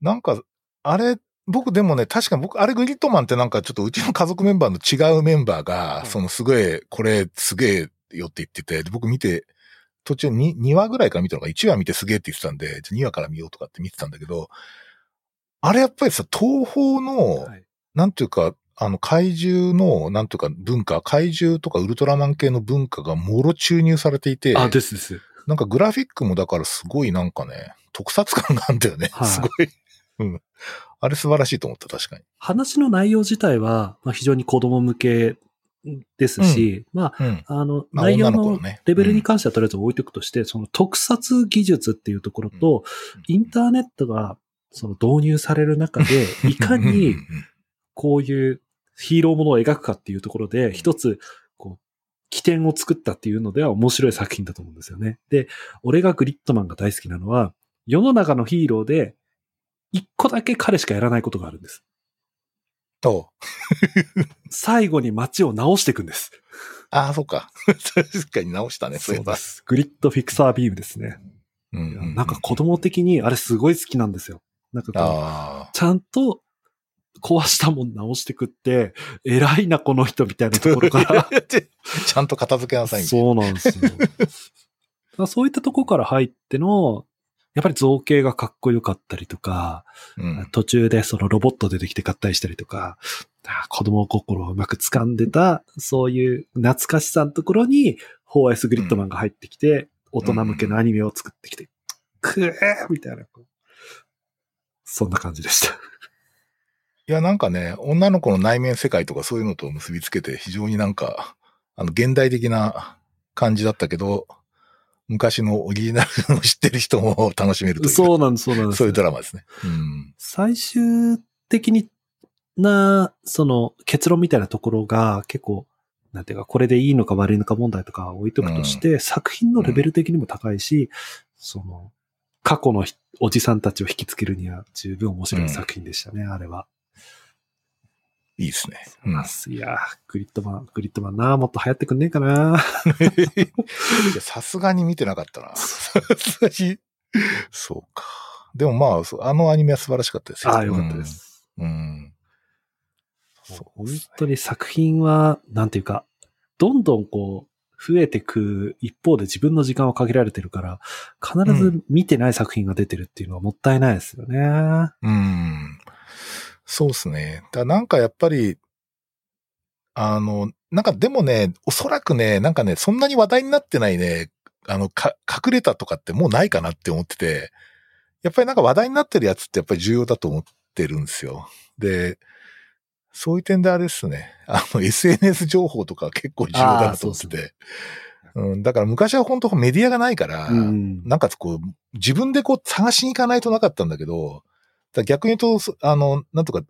なんか、あれ、僕でもね、確かに僕、あれグリッドマンってなんかちょっとうちの家族メンバーの違うメンバーが、うんそのすごい、これすげえよって言ってて、で僕見て、途中に2話ぐらいから見たのが1話見てすげえって言ってたんで、じゃ2話から見ようとかって見てたんだけど、あれやっぱりさ、東方の、はいなんていうか、あの、怪獣の、なんていうか、文化、怪獣とかウルトラマン系の文化がもろ注入されていて、あ、ですです。なんかグラフィックもだからすごいなんかね、特撮感があるんだよね。はいすごい。うん。あれ素晴らしいと思った、確かに。話の内容自体は、まあ、非常に子供向けですし、まあ、うん。あの、まあ内容のレベルに関してはとりあえず置いておくとして、その特撮技術っていうところと、インターネットがその導入される中で、いかうんうんにうんこういうヒーローものを描くかっていうところで、一つ、こう、起点を作ったっていうのでは面白い作品だと思うんですよね。で、俺がグリッドマンが大好きなのは、世の中のヒーローで、一個だけ彼しかやらないことがあるんです。おう最後に街を直していくんです。ああ、そっか。確かに直したね、そういえば。す。グリッドフィクサービームですね。うんうんうんなんか子供的にあれすごい好きなんですよ。なんかこう。ちゃんと壊したもん直してくって、偉いなこの人みたいなところから。ちゃんと片付けなさいみたいな。そうなんですよ。そういったところから入っての、やっぱり造形がかっこよかったりとか、うん。途中でそのロボット出てきて合体したりとか、あ子供心をうまく掴んでた、そういう懐かしさのところに、4S グリッドマンが入ってきて、大人向けのアニメを作ってきて、くえーみたいな。そんな感じでした。いや、なんかね、女の子の内面世界とかそういうのと結びつけて、非常になんか、あの、現代的な感じだったけど、昔のオリジナルを知ってる人も楽しめるという。そうなんです、そうなんです。そういうドラマですね。うん。最終的にな、その結論みたいなところが結構、なんていうか、これでいいのか悪いのか問題とか置いとくとして、作品のレベル的にも高いし、その、過去のひおじさんたちを引きつけるには十分面白い作品でしたね、あれは。いいですね。うん。いやー、グリッドマン、グリッドマンな、もっと流行ってくんねえかな。さすがに見てなかったな。さすがに。そうか。でもまあ、そうあのアニメは素晴らしかったですよ。ああ、よかったです。うん。うん。本当に作品は、なんていうか、どんどんこう、増えてく一方で自分の時間は限られてるから、必ず見てない作品が出てるっていうのはもったいないですよね。うん。そうですね。だなんかやっぱり、あの、なんかでもね、おそらくね、なんかね、そんなに話題になってないね、あの、か、隠れたとかってもうないかなって思ってて、やっぱりなんか話題になってるやつってやっぱり重要だと思ってるんですよ。で、そういう点であれですね。あの、SNS 情報とか結構重要だなと思ってて。うん、だから昔は本当メディアがないから、うんなんかこう、自分でこう探しに行かないとなかったんだけど、だ逆に言うと、そあの、なんとか、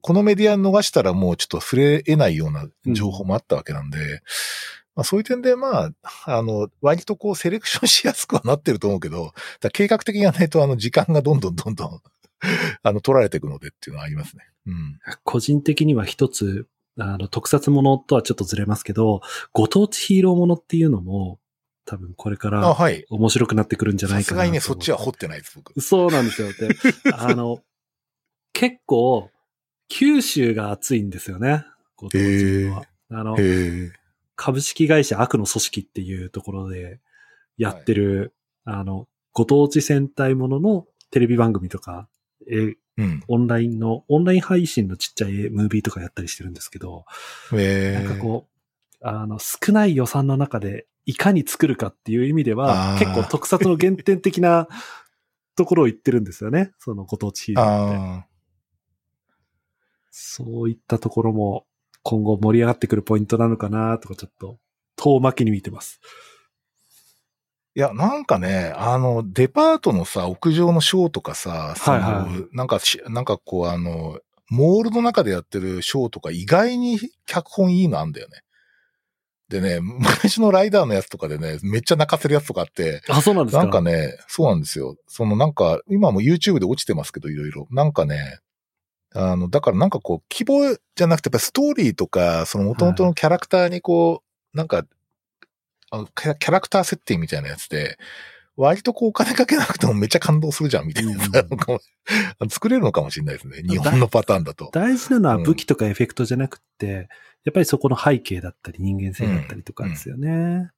このメディア逃したらもうちょっと触れ得ないような情報もあったわけなんで、まあ、そういう点でまあ、あの、割とこうセレクションしやすくはなってると思うけど、計画的にやらないとあの時間がどんどんどんどん、あの、取られていくのでっていうのはありますね。うん。個人的には一つ、あの、特撮ものとはちょっとずれますけど、ご当地ヒーローものっていうのも、多分これかあ、らはい。面白くなってくるんじゃないかなさすがにね、そっちはと掘ってないです、僕。そうなんですよ。で、あの、結構、九州が熱いんですよね。ご当地は。あの。株式会社悪の組織っていうところでやってる、あの、ご当地戦隊もののテレビ番組とか、えうん。オンラインの、オンライン配信のちっちゃいムービーとかやったりしてるんですけど。なんかこう、あの、少ない予算の中でいかに作るかっていう意味では結構特撮の原点的な ところを言ってるんですよね。そのご当地ヒーローって。あそういったところも今後盛り上がってくるポイントなのかなとかちょっと遠巻きに見てます。いや、なんかね、あの、デパートのさ、屋上のショーとかさ、はいはいなんかし、なんかこう、あの、モールの中でやってるショーとか意外に脚本いいのあんだよね。でね、昔のライダーのやつとかでね、めっちゃ泣かせるやつとかあって、あ、そうなんですか？なんかね、そうなんですよ。そのなんか、今も YouTube で落ちてますけど、いろいろ。なんかね、あの、だからなんかこう、希望じゃなくて、やっぱストーリーとか、その元々のキャラクターにこう、なんか、キャラクター設定みたいなやつで、割とこうお金かけなくてもめっちゃ感動するじゃん、みたいなやつなのかも作れるのかもしれないですね。日本のパターンだと。大事なのは武器とかエフェクトじゃなくて、やっぱりそこの背景だったり人間性だったりとかですよね。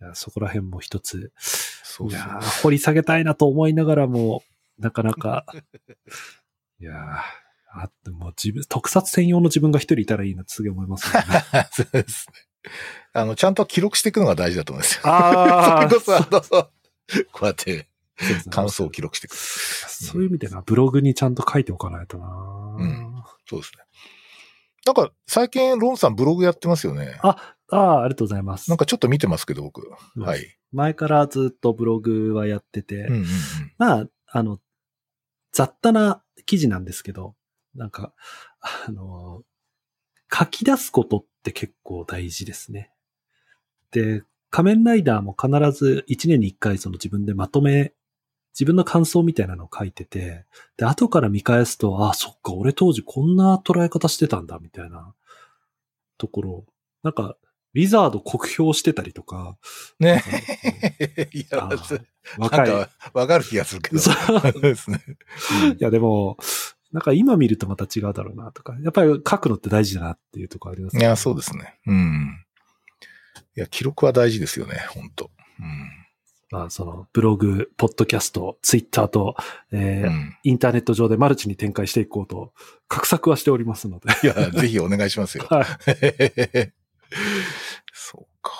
いやそこら辺も一つ、そうそういやー掘り下げたいなと思いながらも、なかなか、いやーあっても自分、特撮専用の自分が一人いたらいいなってすげえ思いますよね。そうですね。あの、ちゃんと記録していくのが大事だと思いますよ。あー それこそ、あの、こうやって感想を記録していく。そういう意味でな、ブログにちゃんと書いておかないとな、うんそうですね。なんか、最近、ロンさんブログやってますよね。あ、ああ、ありがとうございます。なんかちょっと見てますけど、僕。はい。前からずっとブログはやってて、うんうんうん。まあ、あの、雑多な記事なんですけど、なんか、あの、書き出すことって結構大事ですね。で、仮面ライダーも必ず1年に1回その自分でまとめ、自分の感想みたいなのを書いてて、で、後から見返すと、あ、そっか、俺当時こんな捉え方してたんだ、みたいなところ。なんか、リザード酷評してたりとか、ね。いや、あなん若い。か、わかる気がするけど。そう ですね。いや、でも、なんか今見るとまた違うだろうなとか、やっぱり書くのって大事だなっていうところありますいや、そうですね。うん。いや、記録は大事ですよね、本当うん。まあ、その、ブログ、ポッドキャスト、ツイッターと、えーうん。インターネット上でマルチに展開していこうと、画策はしておりますので。いや、ぜひお願いしますよ。はい。そうか。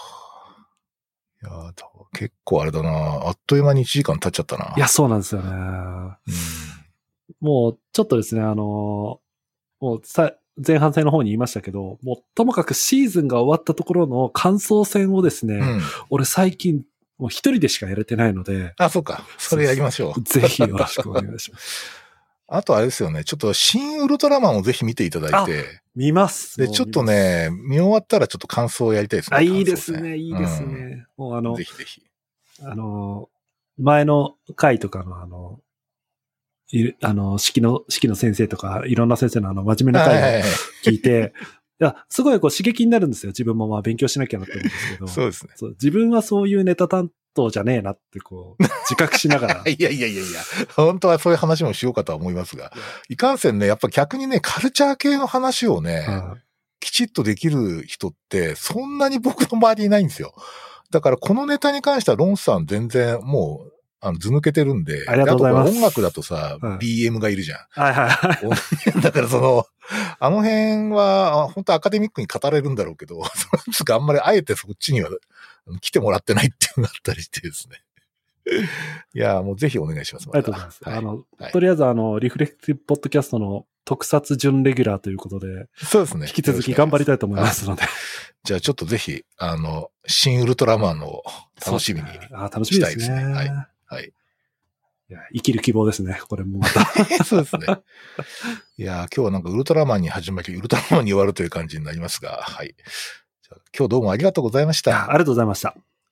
いやだ結構あれだな。あっという間に1時間経っちゃったな。いや、そうなんですよね。うん、もう、ちょっとですね、あのーもうさ、前半戦の方に言いましたけど、もう、ともかくシーズンが終わったところの感想戦をですね、うん。俺最近、もう一人でしかやれてないので、あ、そうか。それやりましょう。ぜひよろしくお願いします。あとあれですよね。ちょっと、新ウルトラマンをぜひ見ていただいて。見ます。で、ちょっとね、見終わったらちょっと感想をやりたいですね。あ、いいですね、いいですね。もうあのうんぜ、ひぜひ。あの、前の回とかのあの、あの、式の、式の先生とか、いろんな先生のあの、真面目な回を聞いて、いや、すごいこう刺激になるんですよ。自分もまあ勉強しなきゃなって思うんですけど。そうですね。そう自分はそういうネタ担当じゃねえなってこう、自覚しながら。いやいやいやいや、本当はそういう話もしようかとは思いますが、いかんせんね、やっぱ逆にね、カルチャー系の話をね、はいきちっとできる人って、そんなに僕の周りにいないんですよ。だからこのネタに関してはロンさん全然もう、あの、図抜けてるんで。ありがとうございます音楽だとさ、はい BM がいるじゃん。はいはいはい。だからその、あの辺は、あ本当アカデミックに語れるんだろうけど、そのやつがあんまりあえてそっちには、来てもらってないっていうのがあったりしてですね。いや、もうぜひお願いします。ありがとうございます。はいあの、はいとりあえずあの、リフレクティブポッドキャストの特撮準レギュラーということで、そうですね。引き続き頑張りたいと思いまはすので。じゃあちょっとぜひ、あの、新ウルトラマンの楽しみに。あ楽しみですねはいはい。いや生きる希望ですね。これもまた。そうですね。いやー今日はなんかウルトラマンに始まり、ウルトラマンに終わるという感じになりますが、はい。じゃあ今日どうもありがとうございました。ありがとうございました。